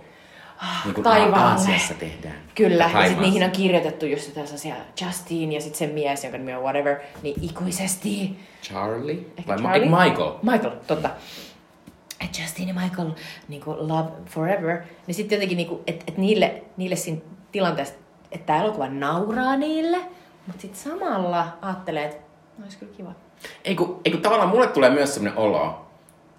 niin kuin taivaalle. Aasiassa tehdään. Kyllä, ja sitten Thaimaassa. niihin on kirjoitettu just jotain sellaisia Justin ja sitten se mies, jonka nimi on whatever, niin ikuisesti. Charlie? Ehkä Vai Ma- Charlie? Michael? Michael, totta. Et Justin ja Michael, niin kuin love forever. Niin sitten jotenkin, niin että et niille, niille siinä tilanteessa, että tämä elokuva nauraa niille, mutta sitten samalla ajattelee, että no, olisi kyllä kiva. Ei kun, ei kun tavallaan mulle tulee myös semmoinen olo,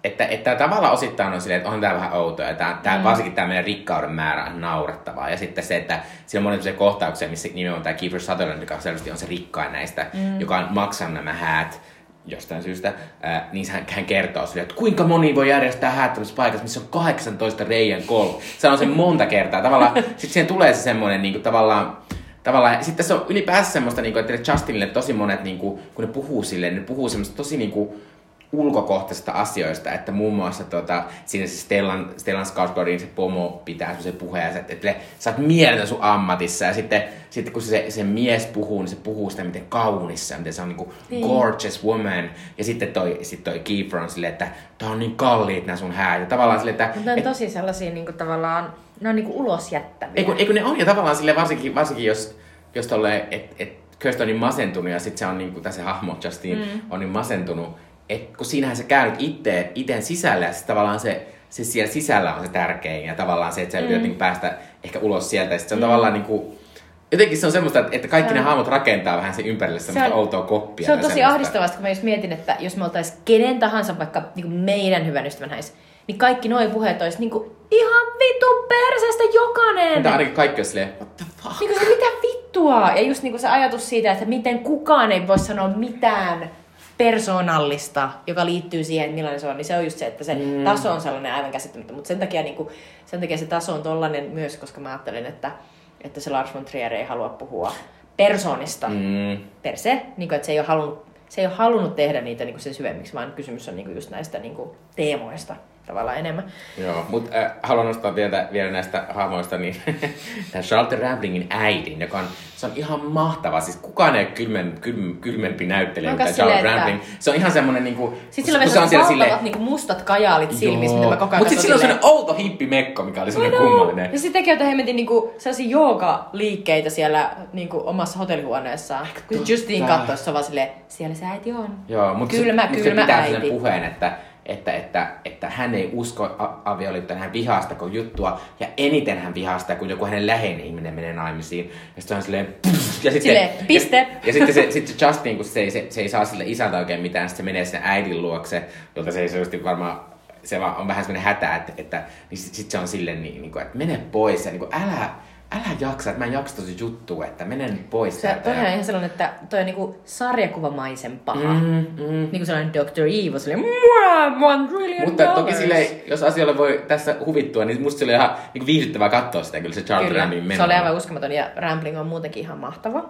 että, että tavallaan osittain on silleen, että on tämä vähän outoa. Ja tää, tää, mm. varsinkin tämä meidän rikkauden määrä on naurettavaa. Ja sitten se, että siellä on monia kohtauksia, missä nimenomaan tämä Kiefer Sutherland, joka selvästi on se rikkain näistä, mm. joka on maksanut nämä häät jostain syystä, ää, niin hän, hän kertoo sille, että kuinka moni voi järjestää häättämässä paikassa, missä on 18 reijän kol. Se on se monta kertaa. Tavallaan, sitten siihen tulee se semmoinen niin kuin, tavallaan, tavallaan, sitten se on ylipäänsä semmoista, niin kuin, että Justinille tosi monet, niin kuin, kun ne puhuu silleen, ne puhuu semmoista tosi niin kuin, ulkokohtaisista asioista, että muun muassa tota, siinä se Stellan, Stellan Skarsgårdin se pomo pitää se puheen, että, että sä oot mieletön sun ammatissa ja sitten, sitten kun se, se mies puhuu, niin se puhuu sitä miten kaunissa, miten se on niinku niin. gorgeous woman ja sitten toi, sit toi Kiefer on silleen, että tää on niin kalliit nämä sun häät ja tavallaan silleen, että... Mutta on et, tosi sellaisia niinku tavallaan, ne on niinku ulos jättäviä. Eikö, eikö ne on ja tavallaan silleen varsinkin, varsinkin jos, jos tolleen, että et, Kirsten on niin masentunut ja sitten se on niin kuin, tässä hahmo Justin mm. on niin masentunut, et kun siinähän sä käynyt itse, iten sisällä, ja se tavallaan se, se siellä sisällä on se tärkein, ja tavallaan se, että sä mm. yrität niin päästä ehkä ulos sieltä, ja se on mm. tavallaan niin kuin, jotenkin se on semmoista, että kaikki ne hahmot rakentaa vähän sen ympärille semmoista se on, outoa koppia. Se on tosi semmoista. ahdistavasta, kun mä just mietin, että jos me oltais kenen tahansa, vaikka niin meidän hyvän ystävän häis, niin kaikki noin puheet olisi niin kuin, ihan vitu perseestä jokainen. Mutta ainakin kaikki on silleen, what the fuck? Niin kuin se, mitä vittua? Ja just niin kuin se ajatus siitä, että miten kukaan ei voi sanoa mitään persoonallista, joka liittyy siihen, että millainen se on, niin se on just se, että se mm. taso on sellainen aivan käsittämättä. Mutta sen takia, niin kuin, sen takia se taso on tollainen myös, koska mä ajattelen, että, että se Lars von Trier ei halua puhua persoonista mm. per se, niin kuin, että se ei ole halunnut, se ei ole halunnut tehdä niitä niin kuin sen syvemmiksi, vaan kysymys on niin kuin just näistä niin kuin teemoista tavallaan enemmän. Joo, mutta äh, haluan nostaa vielä, vielä näistä hahmoista, niin tämä Charlotte Ramblingin äidin, joka on, se on ihan mahtava. Siis kukaan ei kylmem, kylm, kylmempi näyttelijä kuin Charlotte Rampling. Se on ihan semmoinen niinku... Sitten sillä on vielä sellaiset sille... niinku mustat kajaalit silmissä, mitä mä koko ajan Mutta sitten sillä on semmoinen outo hippimekko, mikä oli semmoinen kummallinen. Ja sitten tekee jotain hemmetin niinku sellaisia jooga-liikkeitä siellä niinku omassa hotellihuoneessaan. Kun Justin katsoo, se on vaan silleen, siellä se äiti on. Joo, mutta kylmä, se, kylmä se pitää äiti. sen puheen, että että, että, että hän ei usko avioliittoon, hän vihasta kun juttua, ja eniten hän vihastaa, kun joku hänen läheinen ihminen menee naimisiin. Ja sitten on silleen, ja sitten, silleen, piste. Ja, ja sitten se, sit se Justin, kun se ei, se, se ei saa sille isältä oikein mitään, sitten se menee sinne äidin luokse, jolta se ei selvästi varmaan se on vähän semmoinen hätä, että, että niin sitten sit se on silleen, niin, niin kuin, että mene pois ja niin kuin, älä, älä jaksa, että mä en jaksa tosi juttua, että menen pois se, täältä. Toi on ihan sellainen, että toi on niinku sarjakuvamaisen paha. Mm, mm. Niinku sellainen Dr. Evil, sellainen one trillion Mutta dollars. toki sille, jos asioilla voi tässä huvittua, niin musta se oli ihan niinku viihdyttävää katsoa sitä, kyllä se Charles kyllä. Rampling se oli aivan uskomaton ja Rambling on muutenkin ihan mahtava.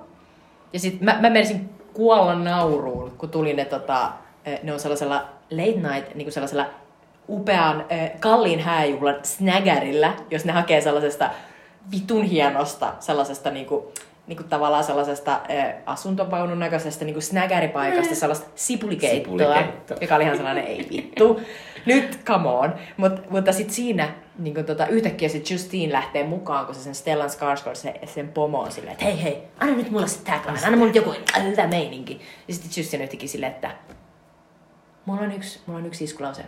Ja sit mä, mä menisin kuolla nauruun, kun tuli ne tota, ne on sellaisella late night, niinku sellaisella upean, kalliin hääjuhlan snaggerillä, jos ne hakee sellaisesta vitun hienosta sellaisesta niinku, niinku tavallaan sellaisesta äh, asuntovaunun näköisestä niinku snägäripaikasta mm. sellaista sipulikeittoa, Sipulikeitto. joka oli ihan sellainen ei vittu. Nyt, come on. Mut, mutta sitten siinä niin tota, yhtäkkiä sit Justine lähtee mukaan, kun se sen Stellan Skarsgård se, sen pomo on silleen, että hei hei, anna nyt mulle se tagline, anna mulle joku tämä meininki. Ja sitten Justine yhtäkkiä silleen, että mulla on yksi, mulla on yksi iskulause.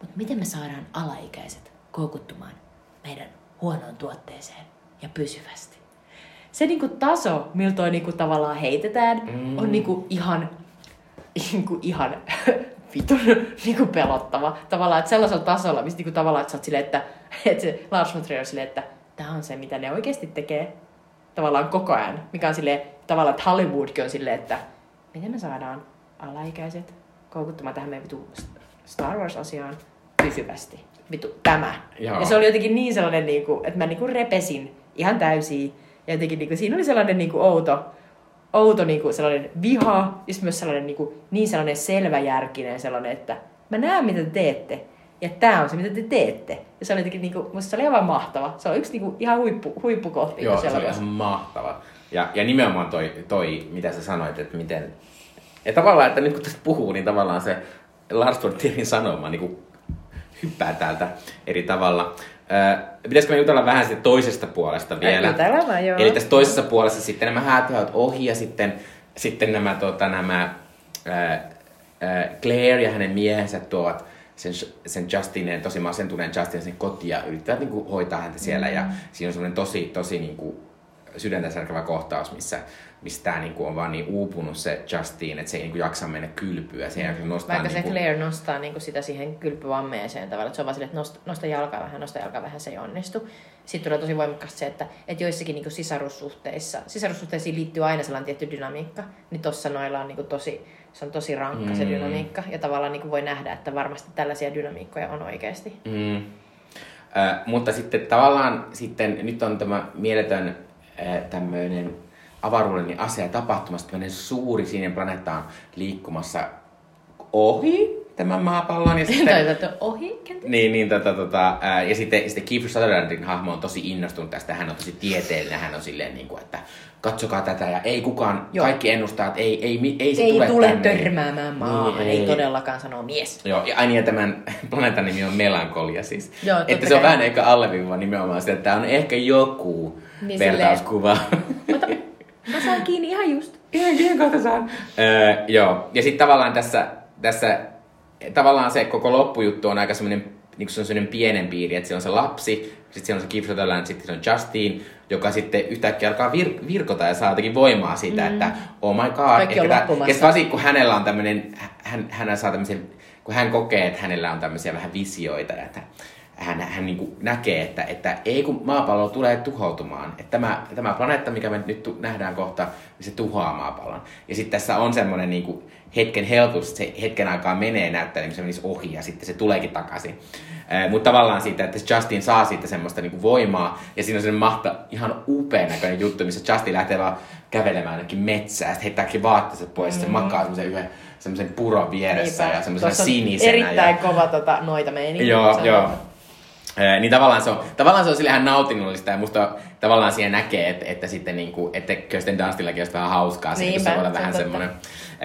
Mutta miten me saadaan alaikäiset koukuttumaan meidän huonoon tuotteeseen ja pysyvästi. Se niinku taso, miltä toi niinku tavallaan heitetään, mm. on niinku ihan, niinku ihan vitun niinku pelottava. Tavallaan, että sellaisella tasolla, mistä niinku tavallaan, että sä oot silleen, että, että se Lars von Trier silleen, että tämä on se, mitä ne oikeasti tekee tavallaan koko ajan. Mikä on silleen, tavallaan, että Hollywoodkin on silleen, että miten me saadaan alaikäiset koukuttumaan tähän meidän vitu Star Wars-asiaan pysyvästi vittu tämä. Joo. Ja se oli jotenkin niin sellainen, niin kuin, että mä niin kuin repesin ihan täysin. Ja jotenkin niin kuin, siinä oli sellainen niin kuin outo, outo niin kuin sellainen viha, ja myös sellainen niin, kuin, niin sellainen selväjärkinen sellainen, että mä näen mitä te teette. Ja tämä on se, mitä te teette. Ja se oli jotenkin, niin kuin, musta se oli aivan mahtava. Se on yksi niin kuin, ihan huippu, huippukohti. Joo, se oli ihan mahtava. Ja, ja nimenomaan toi, toi, mitä sä sanoit, että miten... Ja tavallaan, että nyt kun tästä puhuu, niin tavallaan se Lars von Trierin sanoma niin kuin hyppää täältä eri tavalla. Äh, pitäisikö me jutella vähän siitä toisesta puolesta vielä? Jutellaan, joo. Eli tässä toisessa puolessa sitten nämä häätöhät ohi ja sitten, sitten nämä, tota, nämä äh, äh, Claire ja hänen miehensä tuovat sen, sen Justinen, tosi masentuneen Justinen sen kotiin ja yrittävät niin kuin, hoitaa häntä siellä. Mm. Ja siinä on semmoinen tosi, tosi niin kuin, sydäntä särkevä kohtaus, missä, missä tämä niinku on vaan niin uupunut se Justin, että se ei niinku jaksa mennä kylpyä. Se mm. nostaa Vaikka niinku... se Claire nostaa niinku sitä siihen kylpyammeeseen tavallaan, että se on vaan silleen, että nosta, nosta jalkaa vähän, nosta jalkaa vähän, se ei onnistu. Sitten tulee tosi voimakkaasti se, että, että joissakin niinku sisarussuhteissa, sisarussuhteisiin liittyy aina sellainen tietty dynamiikka, niin tossa noilla on niinku tosi, se on tosi rankka mm. se dynamiikka, ja tavallaan niinku voi nähdä, että varmasti tällaisia dynamiikkoja on oikeasti. Mm. Ö, mutta sitten tavallaan sitten, nyt on tämä mieletön tämmöinen avaruudellinen asia tapahtumassa, tämmöinen suuri sininen planeetta on liikkumassa ohi tämän maapallon. Ja sitten, ohi, Niin, niin tota, tota, ää, ja sitten, sitten Kiefer Sutherlandin hahmo on tosi innostunut tästä. Hän on tosi tieteellinen. Hän on silleen, niin kuin, että katsokaa tätä ja ei kukaan, Joo. kaikki ennustaa, että ei, ei, ei, ei se ei tule, tule tänne. törmäämään maahan, niin, ei. ei todellakaan sanoo mies. Joo, ja aina tämän planeetan nimi on Melankolia siis. Joo, että se on vähän ehkä alleviiva nimenomaan sitä, että tämä on ehkä joku niin vertauskuva. Silleen, mä saan kiinni ihan just. Ihan kiinni kohta saan. Öö, joo, ja sitten tavallaan tässä, tässä, tavallaan se koko loppujuttu on aika semmoinen niin se on sellainen pienen piiri, että siellä on se lapsi, sitten siellä on se Keith Sutherland, sitten se on Justin, joka sitten yhtäkkiä alkaa vir- virkota ja saa jotenkin voimaa siitä, mm. että oh my god. Kaikki on loppumassa. Varsinkin kun hänellä on tämmöinen, hän, hän saa tämmöisen, kun hän kokee, että hänellä on tämmöisiä vähän visioita, ja että hän, hän niin kuin näkee, että, että ei kun maapallo tulee tuhoutumaan. Että tämä, tämä planeetta, mikä me nyt nähdään kohta, niin se tuhoaa maapallon. Ja sitten tässä on semmoinen niin kuin hetken helpotus, se hetken aikaa menee näyttää, niin se menisi ohi ja sitten se tuleekin takaisin. Mutta tavallaan siitä, että Justin saa siitä semmoista niinku voimaa ja siinä on semmoinen mahta, ihan upea näköinen juttu, missä Justin lähtee vaan kävelemään ainakin metsään, sitten heittääkin vaatteensa pois, mm-hmm. se makaa semmoisen yhden semmoisen puron vieressä Niinpä. ja semmoisen sinisenä. Erittäin ja... kova tota, noita meininkiä. Joo, joo. Niin tavallaan se on, tavallaan se on sille ihan nautinnollista ja musta tavallaan siihen näkee, että, että sitten niinku, että Kirsten Dunstillakin olisi vähän hauskaa, Niinpä, se voi olla vähän semmoinen.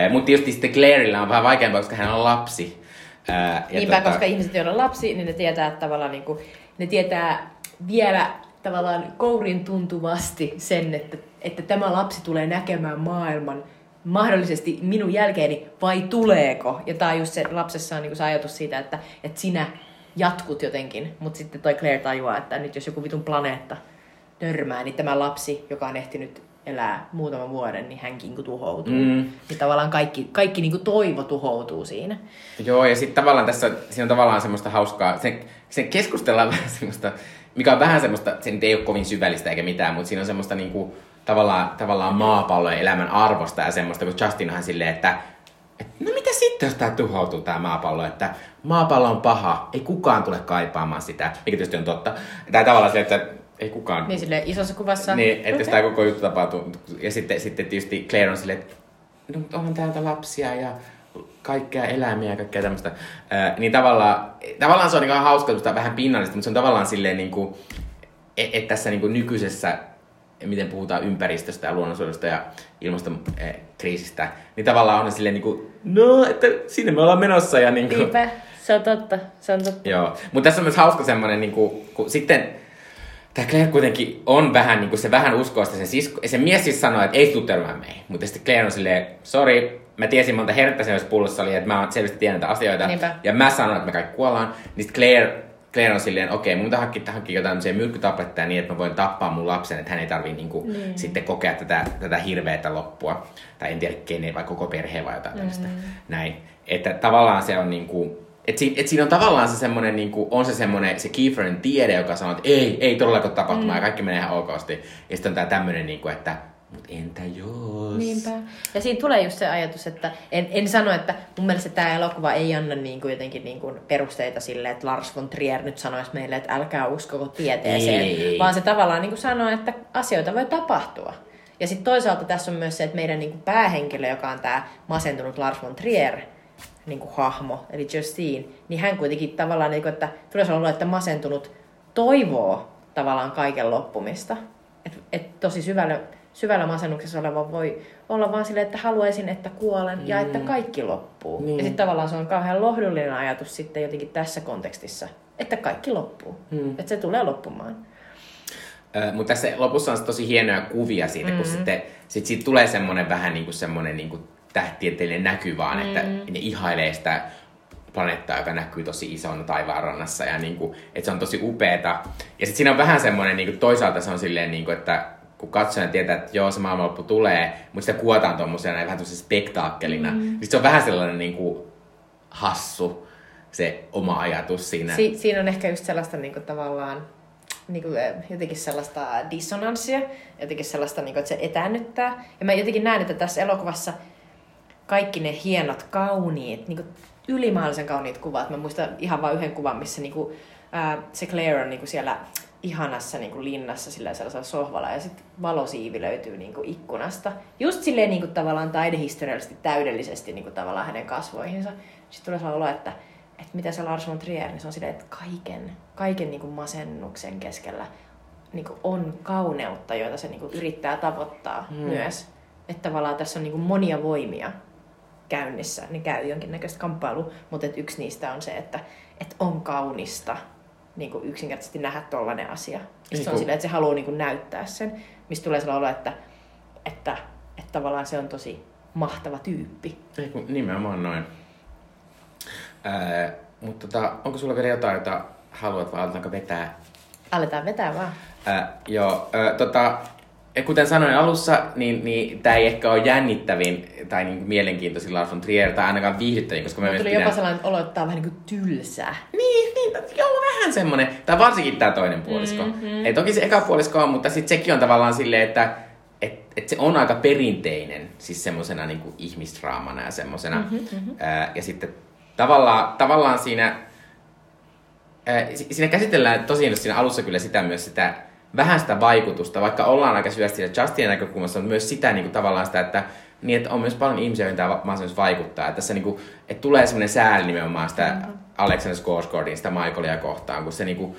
Mutta tietysti sitten Clairella on vähän vaikeampaa, koska hän on lapsi. Ää, ja Niinpä, tota... koska ihmiset, joilla on lapsi, niin ne tietää että tavallaan niinku, ne tietää vielä tavallaan kourin tuntuvasti sen, että, että tämä lapsi tulee näkemään maailman mahdollisesti minun jälkeeni vai tuleeko? Ja tämä on just se, lapsessa on niinku se ajatus siitä, että, että sinä jatkut jotenkin, mutta sitten toi Claire tajuaa, että nyt jos joku vitun planeetta törmää, niin tämä lapsi, joka on ehtinyt elää muutaman vuoden, niin hänkin niin tuhoutuu. Mm. Niin tavallaan kaikki, kaikki niin toivo tuhoutuu siinä. Joo, ja sitten tavallaan tässä, siinä on tavallaan semmoista hauskaa, se, se keskustellaan vähän semmoista, mikä on vähän semmoista, se nyt ei ole kovin syvällistä eikä mitään, mutta siinä on semmoista niin kuin, tavallaan, tavallaan maapallon elämän arvosta ja semmoista, kun Justin on silleen, että et, no mitä sitten, jos tämä tuhoutuu tämä maapallo, että maapallo on paha, ei kukaan tule kaipaamaan sitä, mikä tietysti on totta. Tai tavallaan se, että ei kukaan. Niin sille isossa kuvassa. Niin, että okay. jos tämä koko juttu tapahtuu. Ja sitten, sitten tietysti Claire on silleen, että no, on täältä lapsia ja kaikkea eläimiä ja kaikkea tämmöistä. Äh, niin tavallaan, tavallaan se on niin hauska, vähän pinnallista, mutta se on tavallaan silleen, niin kuin, että et tässä niin kuin nykyisessä miten puhutaan ympäristöstä ja luonnonsuojelusta ja ilmastokriisistä, niin tavallaan on silleen niin kuin, no, että sinne me ollaan menossa. Ja niin kuin... Niinpä, se on totta, se on totta. Joo, mutta tässä on myös hauska semmoinen, niin kuin, kun sitten tämä Claire kuitenkin on vähän, niin kuin se vähän uskoo sitä sen sisko, se mies siis sanoo, että ei tule törmää meihin, mutta sitten Claire on silleen, sorry, mä tiesin monta herkkä jos pullossa oli, että mä oon selvästi tiennyt näitä asioita, Niinpä. ja mä sanon, että me kaikki kuollaan, niin sitten Claire Claire on silleen, okei, okay, mun pitää hankkia, hankkia jotain myrkkytabletteja niin, että mä voin tappaa mun lapsen, että hän ei tarvii niinku niin. sitten kokea tätä, tätä hirveätä loppua. Tai en tiedä kenen, vai koko perhe vai jotain mm. Näin. Että tavallaan se on niinku, et, si, et siinä on tavallaan se semmoinen, niinku, on se semmoinen, se Kieferin tiede, joka sanoo, että ei, ei todellakaan tapahtumaa mm. ja kaikki menee ihan okosti. Ja sitten on tää tämmöinen, niinku, että mutta entä jos? Niinpä. Ja siinä tulee just se ajatus, että en, en sano, että mun mielestä tämä elokuva ei anna niin kuin jotenkin niin kuin perusteita sille, että Lars von Trier nyt sanoisi meille, että älkää uskoko tieteeseen, ei. vaan se tavallaan niin kuin sanoo, että asioita voi tapahtua. Ja sitten toisaalta tässä on myös se, että meidän niin kuin päähenkilö, joka on tämä masentunut Lars von Trier, niin kuin hahmo, eli Justine, niin hän kuitenkin tavallaan, niin kuin, että tulee olla, että masentunut toivoo tavallaan kaiken loppumista. Et, et tosi syvällä syvällä masennuksessa oleva voi olla vaan silleen, että haluaisin, että kuolen mm. ja että mm. kaikki loppuu. Niin. Ja sitten tavallaan se on kauhean lohdullinen ajatus sitten jotenkin tässä kontekstissa, että kaikki loppuu. Mm. Että se tulee loppumaan. Mutta tässä lopussa on tosi hienoja kuvia siitä, mm-hmm. kun sitten sit siitä tulee semmoinen vähän niin kuin semmoinen niin kuin tähtitieteellinen näky vaan, mm-hmm. että ne ihailee sitä planeettaa, joka näkyy tosi isona taivaanrannassa ja niin kuin, että se on tosi upeeta. Ja sitten siinä on vähän semmoinen, niin kuin, toisaalta se on silleen, niin kuin, että kun katsoja tietää, että joo, se maailmanloppu tulee, mutta sitä kuvataan tuommoisena vähän spektaakkelina. Mm. Niin se on vähän sellainen niin kuin, hassu se oma ajatus siinä. Si- siinä on ehkä just sellaista niin kuin, tavallaan niin kuin, jotenkin sellaista dissonanssia, jotenkin sellaista, niin kuin, että se etäännyttää. Ja mä jotenkin näen, että tässä elokuvassa kaikki ne hienot, kauniit, niin kuin, ylimääräisen kauniit kuvat. Mä muistan ihan vain yhden kuvan, missä niin kuin, ää, se Claire on niin kuin siellä ihanassa niin kuin linnassa sillä sellaisella sohvalla ja sitten valosiivi löytyy niin kuin ikkunasta. Just silleen niin kuin tavallaan taidehistoriallisesti täydellisesti niin kuin tavallaan hänen kasvoihinsa. Sitten tulee sellainen olo, että, että mitä se Lars von Trier, niin se on silleen, että kaiken, kaiken niin kuin masennuksen keskellä niin kuin on kauneutta, joita se niin kuin yrittää tavoittaa hmm. myös. Että tavallaan tässä on niin kuin monia voimia käynnissä, niin käy jonkinnäköistä kamppailua, mutta että yksi niistä on se, että, että on kaunista niin kuin yksinkertaisesti nähdä tollainen asia. Niin se on silleen, että se haluaa niin kuin näyttää sen, mistä tulee sellainen olo, että, että, että tavallaan se on tosi mahtava tyyppi. Ei kun nimenomaan noin. Ää, mutta tota, onko sulla vielä jotain, jota haluat vai aletaanko vetää? Aletaan vetää vaan. Ää, joo, ää, tota, kuten sanoin alussa, niin, niin tämä ei ehkä ole jännittävin tai niin mielenkiintoisin Lars von Trier tai ainakaan viihdyttävin, koska me tuli jopa sellainen olo, että tämä on vähän niin kuin tylsää. Niin, niin joo, vähän semmoinen. Tai varsinkin tämä toinen puolisko. Mm-hmm. Ei toki se eka puolisko on, mutta sitten sekin on tavallaan silleen, että et, et se on aika perinteinen, siis semmoisena niin ihmisdraamana ja semmoisena. Mm-hmm, mm-hmm. ja sitten tavallaan, tavallaan siinä, ää, siinä käsitellään tosiaan siinä alussa kyllä sitä myös sitä vähän sitä vaikutusta, vaikka ollaan aika syvästi siinä Justinin näkökulmassa, on myös sitä niin kuin, tavallaan sitä, että, niin, että on myös paljon ihmisiä, joihin tämä mahdollisuus vaikuttaa. Että, tässä, niin kuin, että tulee semmoinen sääli nimenomaan sitä mm-hmm. Alexander Skarsgårdin, sitä Michaelia kohtaan, kun se, niin kuin,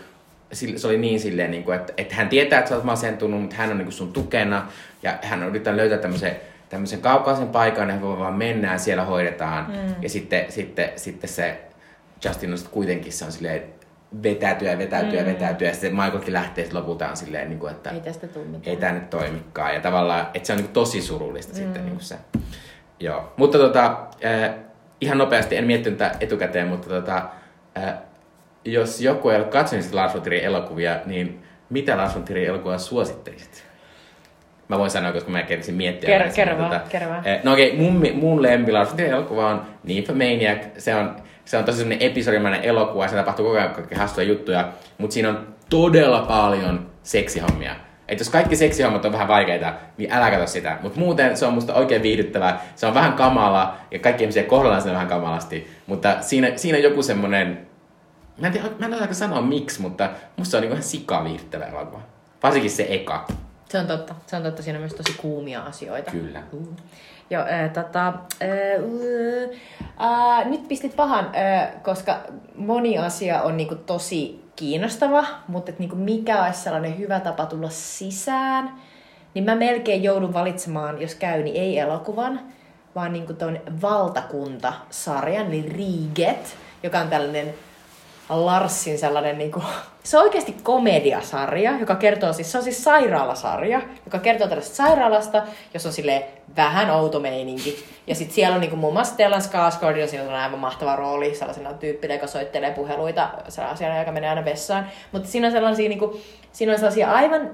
se oli niin silleen, niin kuin, että, että hän tietää, että sä oot masentunut, mutta hän on niin kuin sun tukena ja hän on yrittänyt löytää tämmöisen tämmöisen kaukaisen paikan, ja voi vaan mennä ja siellä hoidetaan. Mm. Ja sitten, sitten, sitten se Justin on kuitenkin se on silleen, vetäytyä ja vetäytyä mm. vetäytyä. Ja sitten Michaelkin lähtee sitten lopultaan silleen, niin kuin, että ei tästä tule mitään. Ei tämä nyt toimikaan. Ja tavallaan, että se on niin kuin tosi surullista mm. sitten niin kuin se. Joo. Mutta tota, äh, ihan nopeasti, en miettinyt tätä etukäteen, mutta tota, äh, jos joku ei ole katsonut Lars von elokuvia, niin mitä Lars von elokuvaa suosittelisit? Mä voin sanoa, koska mä kerkisin miettiä. Kerro, kerro vaan, tota, kerro vaan. No okei, okay, mun, mun lempi Lars von elokuva on Nymphomaniac. Se on se on tosi semmoinen episodimainen elokuva ja se tapahtuu koko ajan kaikki hassuja juttuja, mutta siinä on todella paljon seksihommia. Että jos kaikki seksihommat on vähän vaikeita, niin älä katso sitä. Mutta muuten se on musta oikein viihdyttävää. Se on vähän kamala ja kaikki ihmisiä kohdellaan sen vähän kamalasti. Mutta siinä, siinä on joku semmoinen... Mä en tiedä, mä en tiedä sanoa miksi, mutta musta se on niinku ihan sika viihdyttävä elokuva. Varsinkin se eka. Se on totta. Se on totta. Siinä on myös tosi kuumia asioita. Kyllä. Uh. Joo, äh, tota, äh, äh, nyt pistit pahan, äh, koska moni asia on niinku tosi kiinnostava, mutta et niinku mikä olisi sellainen hyvä tapa tulla sisään, niin mä melkein joudun valitsemaan, jos käy, niin ei elokuvan, vaan niinku ton valtakunta-sarjan, eli Riget, joka on tällainen Larsin sellainen, niin kuin, se on oikeasti komediasarja, joka kertoo siis, se on siis sairaalasarja, joka kertoo tällaista sairaalasta, jos on sille vähän outo meininki. Ja sitten siellä on niin kuin, muun muassa Stellan Skarsgård, ja siinä on aivan mahtava rooli, sellaisena tyyppinä, joka soittelee puheluita, sellaisena, joka menee aina vessaan. Mutta siinä on sellaisia, niin kuin, siinä on sellaisia aivan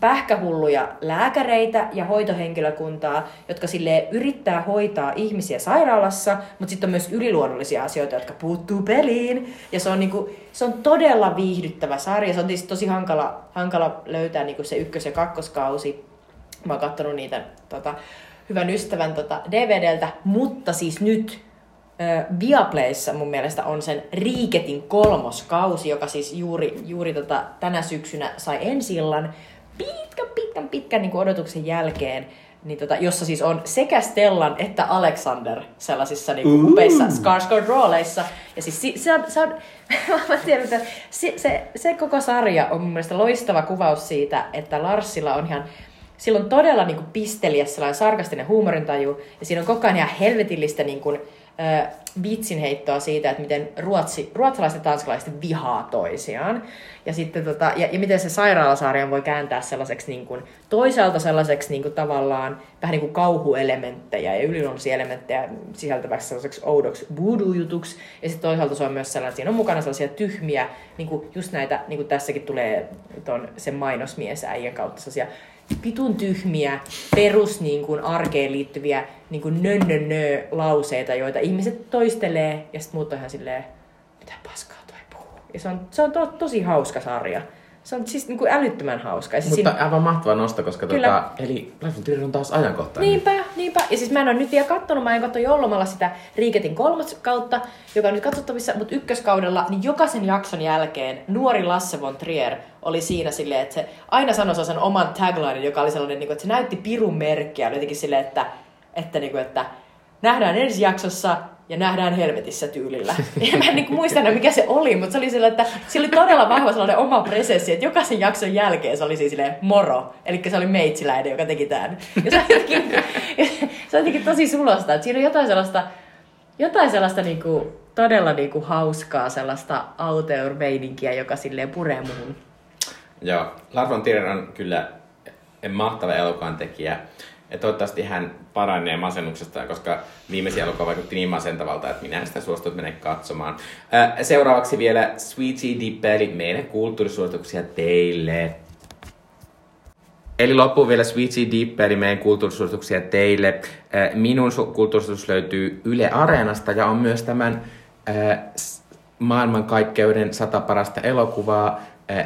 pähkähulluja lääkäreitä ja hoitohenkilökuntaa, jotka sille yrittää hoitaa ihmisiä sairaalassa, mutta sitten on myös yliluonnollisia asioita, jotka puuttuu peliin. Ja se on, niinku, se on todella viihdyttävä sarja. Se on tosi hankala, hankala löytää niinku se ykkös- ja kakkoskausi. Mä oon katsonut niitä tota, hyvän ystävän tota, DVDltä, mutta siis nyt Viaplayssa mun mielestä on sen Riiketin kolmoskausi, joka siis juuri, juuri tota, tänä syksynä sai ensillan pitkän, pitkän, pitkän niin odotuksen jälkeen, niin tota, jossa siis on sekä Stellan että Alexander sellaisissa niin kuin, upeissa Skarsgård-rooleissa. Ja siis se, se on, se on mä tiedän, että se, se, se, koko sarja on mun mielestä loistava kuvaus siitä, että Larsilla on ihan sillä on todella niin kuin, pisteliä sellainen sarkastinen huumorintaju, ja siinä on koko ajan ihan helvetillistä niin kuin, vitsinheittoa siitä, että miten ruotsi, ruotsalaiset ja tanskalaiset vihaa toisiaan. Ja, sitten tota, ja, ja miten se sairaalasarjan voi kääntää sellaiseksi niin kuin, toisaalta sellaiseksi niin kuin, tavallaan vähän niin kuin kauhuelementtejä ja yliluonnollisia elementtejä sisältäväksi sellaiseksi oudoksi voodoo-jutuksi. Ja sitten toisaalta se on myös sellainen, siinä on mukana sellaisia tyhmiä, niin kuin just näitä, niin kuin tässäkin tulee ton, sen mainosmies äijän kautta sellaisia pitun tyhmiä, perus niin kuin, arkeen liittyviä niin kuin nönnönnö lauseita, joita ihmiset toistelee, ja sitten muut on ihan silleen, mitä paskaa toi puhuu. Ja se on, se on to, tosi hauska sarja. Se on siis niin kuin älyttömän hauska. Ja siis Mutta siinä- aivan mahtava nosto, koska Kyllä. tota, eli Life on taas ajankohtainen. Niinpä, niinpä. Ja siis mä en ole nyt vielä kattonut, mä en katso joulumalla sitä Riiketin kolmas kautta, joka on nyt katsottavissa, mutta ykköskaudella, niin jokaisen jakson jälkeen nuori Lasse von Trier oli siinä silleen, että se aina sanoi sen oman taglinen, joka oli sellainen, niin että se näytti pirun merkkiä, jotenkin silleen, että, että, niin kuin, että nähdään ensi jaksossa ja nähdään helvetissä tyylillä. Ja mä en niin kuin muista enää, mikä se oli, mutta se oli sillä, että sillä oli todella vahva sellainen oma presenssi, että jokaisen jakson jälkeen se oli siis silleen moro. Eli se oli meitsiläinen, joka teki tämän. Ja se on jotenkin, se on jotenkin tosi sulosta, että siinä on jotain sellaista, jotain sellaista niinku, todella niinku hauskaa sellaista auteur-meininkiä, joka silleen puree muuhun. Joo, Lars von on kyllä mahtava elokuvan tekijä. Ja toivottavasti hän paranee masennuksestaan, koska viimeisin elokuva vaikutti niin masentavalta, että minä en sitä suostunut mennä katsomaan. Seuraavaksi vielä Sweetie Dip, eli meidän kulttuurisuosituksia teille. Eli loppuun vielä Sweetie Dip, eli meidän kulttuurisuosituksia teille. Minun su- kulttuurisuositus löytyy Yle Areenasta ja on myös tämän maailmankaikkeuden sata parasta elokuvaa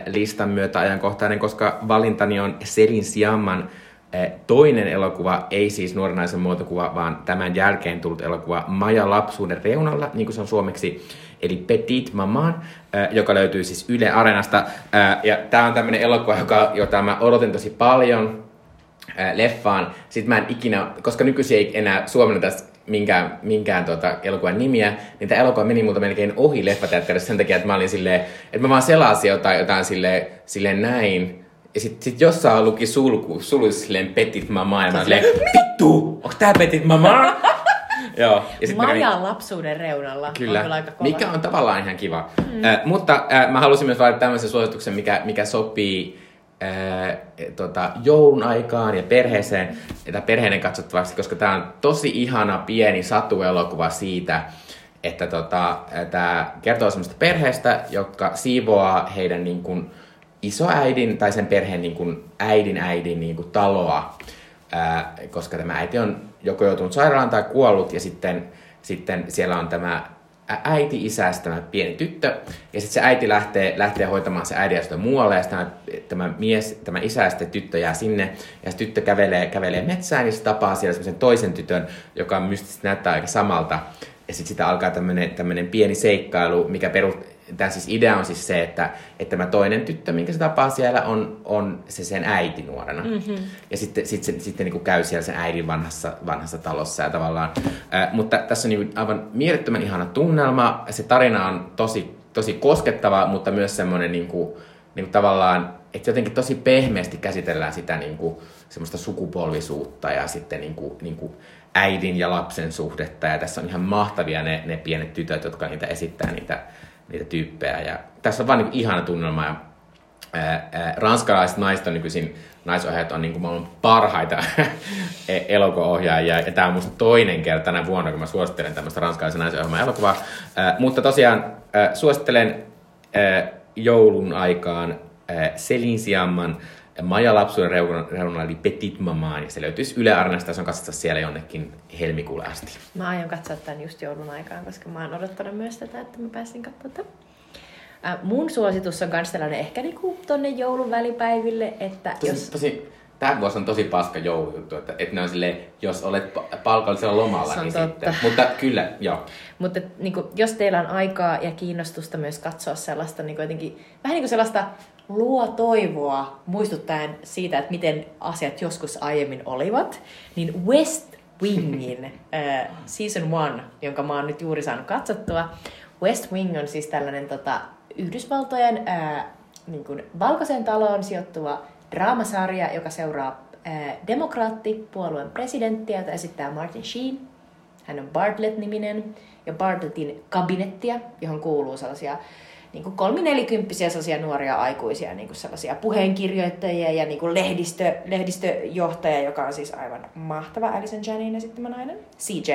listan myötä ajankohtainen, koska valintani on Selin Siamman toinen elokuva, ei siis nuoren naisen muotokuva, vaan tämän jälkeen tullut elokuva Maja lapsuuden reunalla, niin kuin se on suomeksi, eli Petit Maman, ää, joka löytyy siis Yle Areenasta. Ää, Ja tämä on tämmöinen elokuva, joka, jota mä odotin tosi paljon, leffaan. Sitten mä en ikinä, koska nykyisin ei enää suomenneta minkään, minkään tota, elokuvan nimiä, niin tämä elokuva meni multa melkein ohi leffateatterissa sen takia, että mä olin silleen, että mä vaan selasin jotain, jotain silleen, silleen näin. Ja sit, sit jossain luki sulku, suluissa silleen Petit Mama, ja mä olin vittu, onks tää Petit Mama? Joo. Ja sit Maja lapsuuden reunalla. Kyllä, On kyllä aika kova. mikä on tavallaan ihan kiva. Mm. Äh, mutta äh, mä halusin myös valita tämmöisen suosituksen, mikä, mikä sopii äh, tota, joulun aikaan ja perheeseen, tai perheiden katsottavaksi, koska tämä on tosi ihana pieni satuelokuva siitä, että tota, tämä kertoo semmoista perheestä, jotka siivoaa heidän niin kuin, isoäidin tai sen perheen niin kuin, äidin äidin niin kuin, taloa, ää, koska tämä äiti on joko joutunut sairaalaan tai kuollut ja sitten, sitten siellä on tämä äiti, isä ja sitten tämä pieni tyttö. Ja sitten se äiti lähtee, lähtee hoitamaan se äidin asioita muualle ja tämä, tämä mies, tämä isä ja sitten tyttö jää sinne. Ja se tyttö kävelee, kävelee metsään ja se tapaa siellä semmoisen toisen tytön, joka mystisesti näyttää aika samalta. Ja sitten sitä alkaa tämmöinen, pieni seikkailu, mikä peru, Tämä siis idea on siis se, että, että tämä toinen tyttö, minkä se tapaa siellä, on, on se sen äiti nuorena. Mm-hmm. Ja sitten, sitten, se, sitten niin kuin käy siellä sen äidin vanhassa, vanhassa talossa ja tavallaan. Ää, mutta tässä on niin aivan mielettömän ihana tunnelma. Se tarina on tosi, tosi koskettava, mutta myös semmoinen niin kuin, niin kuin tavallaan, että jotenkin tosi pehmeästi käsitellään sitä niin kuin, semmoista sukupolvisuutta ja sitten niin kuin, niin kuin äidin ja lapsen suhdetta. Ja tässä on ihan mahtavia ne, ne pienet tytöt, jotka niitä esittää, niitä, niitä tyyppejä. Ja tässä on vaan niin ihana tunnelma. Ja, ää, ää, ranskalaiset naiset on nykyisin, naisohjaajat on niin kuin maailman parhaita e- elokuvaohjaajia. Ja tämä on musta toinen kerta tänä vuonna, kun mä suosittelen tämmöistä ranskalaisen naisohjelman elokuvaa. Ää, mutta tosiaan ää, suosittelen ää, joulun aikaan ää, Selin Siamman Maja lapsuuden reunalla, eli Petit Mamaan, ja se löytyisi Yle Arnasta, se on katsottavissa siellä jonnekin helmikuulle asti. Mä aion katsoa tämän just joulun aikaan, koska mä oon odottanut myös tätä, että mä pääsin katsomaan tämän. Äh, mun suositus on kans tällainen ehkä niinku tonne joulun välipäiville, että Tosi, jos... tosi, tämä vuosi on tosi paska joulujuttu, että, että ne on silleen, jos olet pa- palkallisella lomalla, niin totta. sitten. Mutta kyllä, joo. Mutta niin kuin, jos teillä on aikaa ja kiinnostusta myös katsoa sellaista niin kuin jotenkin, vähän niin kuin sellaista luo toivoa muistuttaen siitä, että miten asiat joskus aiemmin olivat, niin West Wingin äh, season one, jonka mä oon nyt juuri saanut katsottua. West Wing on siis tällainen tota, Yhdysvaltojen äh, niin kuin valkoiseen taloon sijoittuva draamasarja, joka seuraa äh, demokraattipuolueen presidenttiä, jota esittää Martin Sheen. Hän on Bartlett-niminen ja Bartlettin kabinettia, johon kuuluu sellaisia niin kuin kolminelikymppisiä sellaisia nuoria aikuisia, niin kuin sellaisia puheenkirjoittajia ja niin kuin lehdistö, lehdistöjohtaja, joka on siis aivan mahtava Alison Janin esittämä nainen, CJ.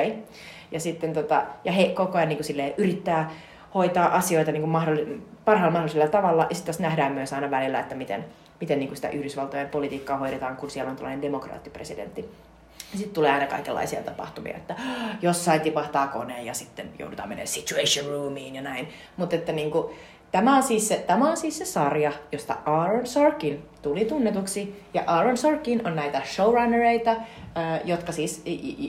Ja, sitten tota, ja he koko ajan niin kuin yrittää hoitaa asioita niin kuin mahdolli- parhaalla mahdollisella tavalla. Ja sitten nähdään myös aina välillä, että miten, miten niin kuin sitä Yhdysvaltojen politiikkaa hoidetaan, kun siellä on tällainen demokraattipresidentti. Sitten tulee aina kaikenlaisia tapahtumia, että jossain tipahtaa kone ja sitten joudutaan menemään situation roomiin ja näin. Mutta että niin kuin, Tämä on, siis se, tämä on siis se sarja, josta Aaron Sorkin tuli tunnetuksi. Ja Aaron Sorkin on näitä showrunnereita, jotka siis,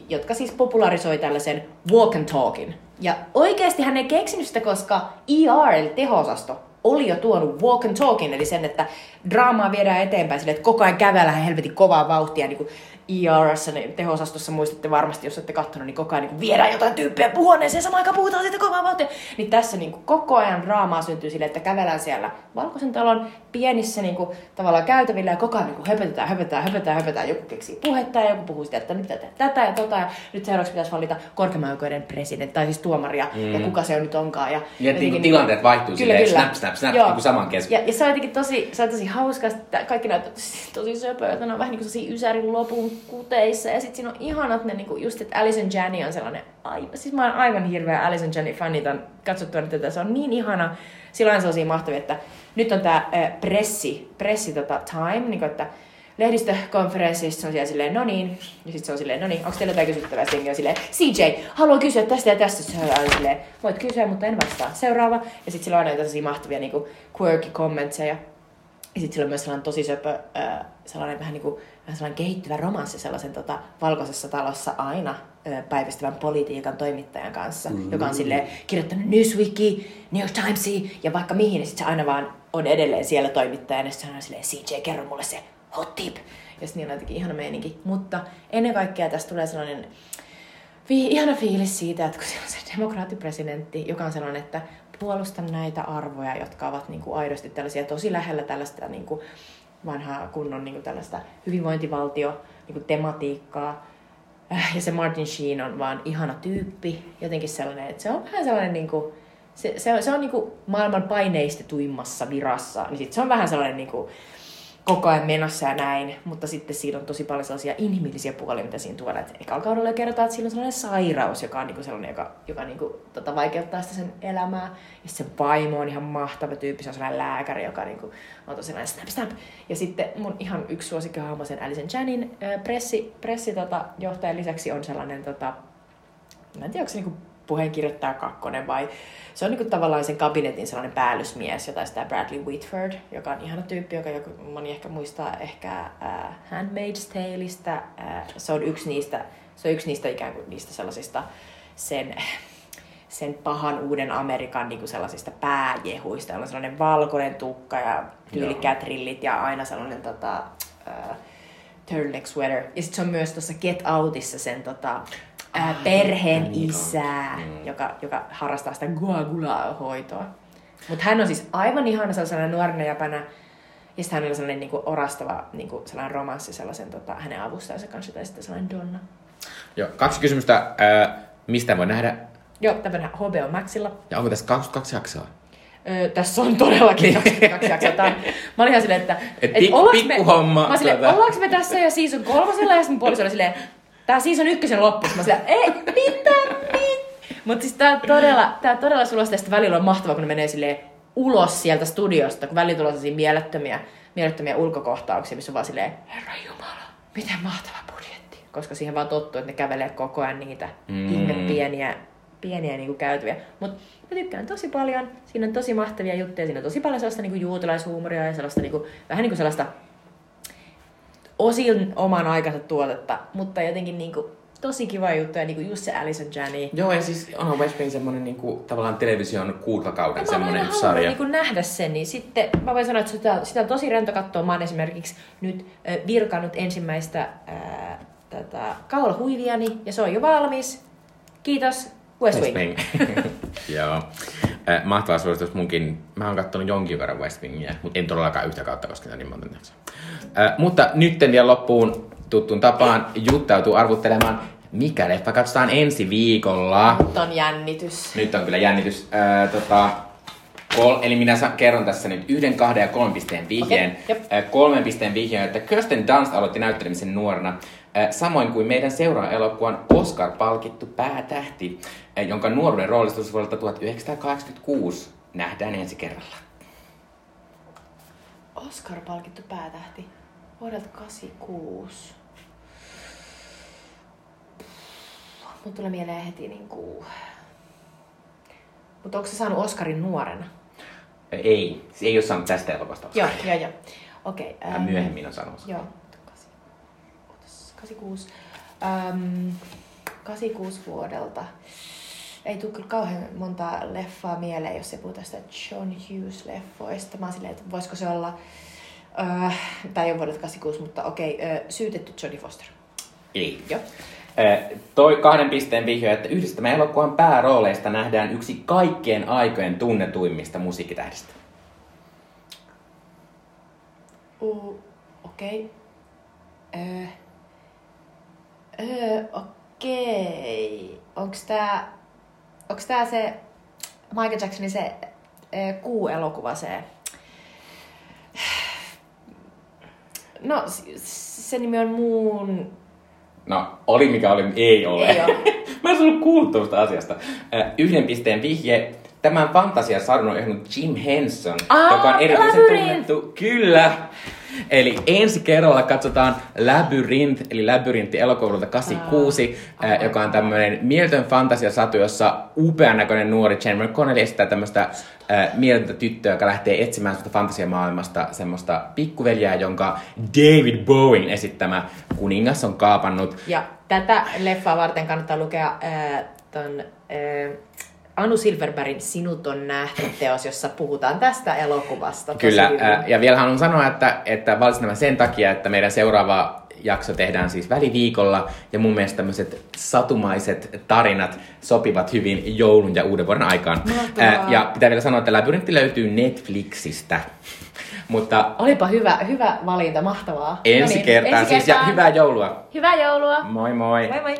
jotka siis popularisoi tällaisen walk and talkin. Ja oikeasti hän ei keksinyt sitä, koska ER, eli teho-osasto, oli jo tuonut walk and talkin, eli sen, että draamaa viedään eteenpäin sille, että koko ajan kävellään helvetin kovaa vauhtia, niin kuin ERssä, niin teho-osastossa muistatte varmasti, jos olette katsonut, niin koko ajan niin viedään jotain tyyppiä puhuneeseen, samaan aikaan puhutaan siitä kovaa vauhtia. Niin tässä niin kuin, koko ajan draamaa syntyy sille, että kävellään siellä Valkoisen talon pienissä niin kuin, tavallaan käytävillä ja koko ajan niin kuin, höpötetään, höpötetään, höpötetään, höpötetään. Joku keksii puhetta ja joku puhuu sitä, että nyt pitää tehdä tätä ja tota. Ja nyt seuraavaksi pitäisi valita korkeimman oikeuden presidentti tai siis tuomaria mm. ja kuka se on nyt onkaan. Ja, ja niin kuin, tilanteet vaihtuu kyllä, silleen, kyllä. snap, snap, snap, Joo. niin kuin saman kesken. Ja, ja, se on jotenkin tosi, se on tosi hauska, että kaikki näyttää tosi, tosi söpöä, että ne on vähän niin kuin ysärin lopun kuteissa ja sitten siinä on ihanat ne, niinku, just että Alison Janney on sellainen, ai, siis mä oon aivan hirveä Alison Janney fani tämän katsottua tätä, se on niin ihana. Sillä on sellaisia mahtavia, että nyt on tämä pressi, pressi tota, time, niin että lehdistökonferenssissa se on siellä silleen, no niin, ja sitten se on silleen, no niin, onko teillä jotain kysyttävää? Sitten on silleen, CJ, haluan kysyä tästä ja tästä. Se on silleen, voit kysyä, mutta en vastaa. Seuraava. Ja sitten sillä on aina tällaisia mahtavia niin kuin quirky kommentseja. Ja sitten sillä on myös sellainen tosi söpö, äh, sellainen vähän niin kuin vähän sellainen kehittyvä romanssi sellaisen tota, valkoisessa talossa aina ö, päivystävän politiikan toimittajan kanssa, mm-hmm. joka on sille kirjoittanut Newsweekia, New York Timesia ja vaikka mihin, niin sitten se aina vaan on edelleen siellä toimittajana, ja sitten se on silleen, CJ, kerro mulle se hot tip. Ja sitten niin on jotenkin ihana meininki. Mutta ennen kaikkea tästä tulee sellainen vi- ihana fiilis siitä, että kun siellä on se demokraattipresidentti, joka on sellainen, että puolusta näitä arvoja, jotka ovat niin kuin aidosti tällaisia tosi lähellä tällaista niin kuin vanhaa kunnon niin kuin tällaista hyvinvointivaltio niin kuin tematiikkaa. Äh, ja se Martin Sheen on vaan ihana tyyppi, jotenkin sellainen, että se on vähän sellainen niin kuin, se, se on, se on niin kuin maailman paineistetuimmassa virassa, niin sit se on vähän sellainen niin kuin, koko ajan menossa ja näin, mutta sitten siinä on tosi paljon sellaisia inhimillisiä puolia, mitä siinä tuodaan. Ekalla kaudella kerrotaan, että siinä on sellainen sairaus, joka on niinku sellainen, joka, joka niinku, tota, vaikeuttaa sitä sen elämää. Ja se vaimo on ihan mahtava tyyppi, se on sellainen lääkäri, joka niinku, on tosi sellainen snap snap. Ja sitten mun ihan yksi suosikkihahmo sen Alison Janin pressi, pressi tota, johtajan lisäksi on sellainen, tota, mä en tiedä, onko se niinku puheenkirjoittaja kakkonen vai se on niinku tavallaan sen kabinetin sellainen päällysmies, jota sitä Bradley Whitford, joka on ihana tyyppi, joka joku, moni ehkä muistaa ehkä uh, Handmaid's Taleista. Uh, se on yksi niistä, se on yksi niistä ikään kuin niistä sellaisista sen, sen pahan uuden Amerikan niin kuin sellaisista pääjehuista. On sellainen valkoinen tukka ja tyylikkäät rillit ja aina sellainen tota, uh, turtleneck sweater. Ja sitten se on myös tuossa Get Outissa sen tota, ää, perheen niin isää, mm. joka, joka harrastaa sitä guagula-hoitoa. Mutta hän on siis aivan ihana sellaisena nuorena jäpänä. Ja sitten hänellä on sellainen niinku orastava niinku sellainen romanssi sellaisen tota, hänen avustajansa kanssa, tai sitten sellainen Donna. Joo, kaksi kysymystä. Äh, mistä voi nähdä? Joo, tämä HBO Maxilla. Ja onko tässä 22 jaksoa? Öö, tässä on todellakin 22 jaksoa. Tämä, mä olin ihan silleen, että... Et, et pikkuhomma. Mä silleen, tuota. ollaanko me tässä ja season kolmosella? Ja sitten puoliso oli silleen, Tää siis on ykkösen loppu. Mä sillä, ei, mitä, mit? Mutta siis tää todella, tää todella sulosta, ja välillä on mahtavaa, kun ne menee silleen ulos sieltä studiosta, kun välillä tulee sellaisia mielettömiä, mielettömiä ulkokohtauksia, missä on vaan silleen, Herra Jumala, miten mahtava budjetti. Koska siihen vaan tottuu, että ne kävelee koko ajan niitä mm. ihme pieniä, pieniä niin kuin käytäviä. Mutta mä tykkään tosi paljon. Siinä on tosi mahtavia juttuja. Siinä on tosi paljon sellaista niin kuin juutalaishuumoria ja sellaista niin kuin, vähän niin kuin sellaista osin oman aikansa tuotetta, mutta jotenkin niinku tosi kiva juttu ja niinku just se Alison Janney. Joo, ja siis onhan West Wing semmonen niinku, tavallaan television kuutakauden semmonen yksi sarja. Niinku nähdä sen, niin sitten mä voin sanoa, että sitä, sitä on tosi rento katsoa. Mä oon esimerkiksi nyt äh, virkannut ensimmäistä äh, tätä kaulahuiviani ja se on jo valmis. Kiitos, West Wing. West Wing. Joo. Äh, mahtava suositus munkin. Mä oon kattonut jonkin verran West Wingia, mutta en todellakaan yhtä kautta, koska niin monta Äh, mutta nytten vielä loppuun tuttuun tapaan juttautuu arvuttelemaan, mikä leffa katsotaan ensi viikolla. Nyt on jännitys. Nyt on kyllä jännitys. Äh, tota, Kol, eli minä sa- kerron tässä nyt yhden, kahden ja kolmen pisteen vihjeen. Okay, äh, kolmen pisteen vihjeen, että Kirsten Dunst aloitti näyttelemisen nuorena. Samoin kuin meidän seuraavan elokuvan Oscar-palkittu päätähti, äh, jonka nuoruuden roolistus vuodelta 1986 nähdään ensi kerralla. Oscar-palkittu päätähti vuodelta 86. Mut tulee mieleen heti niinku... Mutta onko se saanut Oscarin nuorena? Ei, se ei ole saanut tästä elokuvasta. Joo, joo, joo. Okei. Okay, myöhemmin on saanut. Joo. 86. Ähm, 86 vuodelta. Ei tule kyllä kauhean monta leffaa mieleen, jos se puhutaan tästä John Hughes-leffoista. Mä silleen, että voisiko se olla, äh, tai on vuodelta 86, mutta okei, okay, äh, syytetty Jodie Foster. Ei. Joo. Äh, toi kahden pisteen vihjo, että yhdessä tämän elokuvan päärooleista nähdään yksi kaikkien aikojen tunnetuimmista musiikkitähdistä. Uh, okei. Okay. Öö. Öö, okei. Onks tää... Onks tää se Michael Jacksonin se öö, kuu-elokuva se... No, se nimi on muun... No, oli mikä oli, ei ole. Ei ole. Mä en kuullut tuosta asiasta. Yhden pisteen vihje. Tämän fantasiasarun on Jim Henson, Aa, joka on erityisen Labyrinth. tunnettu. Kyllä! Eli ensi kerralla katsotaan Labyrinth, eli Labyrinthi elokuvalta 86, Aa, äh, joka on tämmöinen mieltön fantasiasatu, jossa upean näköinen nuori Jennifer Connelly esittää tämmöistä äh, mieltöntä tyttöä, joka lähtee etsimään semmoista fantasiamaailmasta semmoista pikkuveljää, jonka David Bowen esittämä kuningas on kaapannut. Ja tätä leffaa varten kannattaa lukea äh, ton äh, Anu Silverbergin Sinut on nähty teos, jossa puhutaan tästä elokuvasta. tosi Kyllä, hyvin. ää, ja vielä haluan sanoa, että, että valitsin tämän sen takia, että meidän seuraava jakso tehdään siis väliviikolla, ja mun mielestä tämmöiset satumaiset tarinat sopivat hyvin joulun ja uuden vuoden aikaan. Ää, ja pitää vielä sanoa, että Labyrintti löytyy Netflixistä. Mutta Olipa hyvä, hyvä valinta, mahtavaa. ensi No niin, kertaa ensi siis, ja kertaan. hyvää joulua! Hyvää joulua! Moi moi! Moi moi!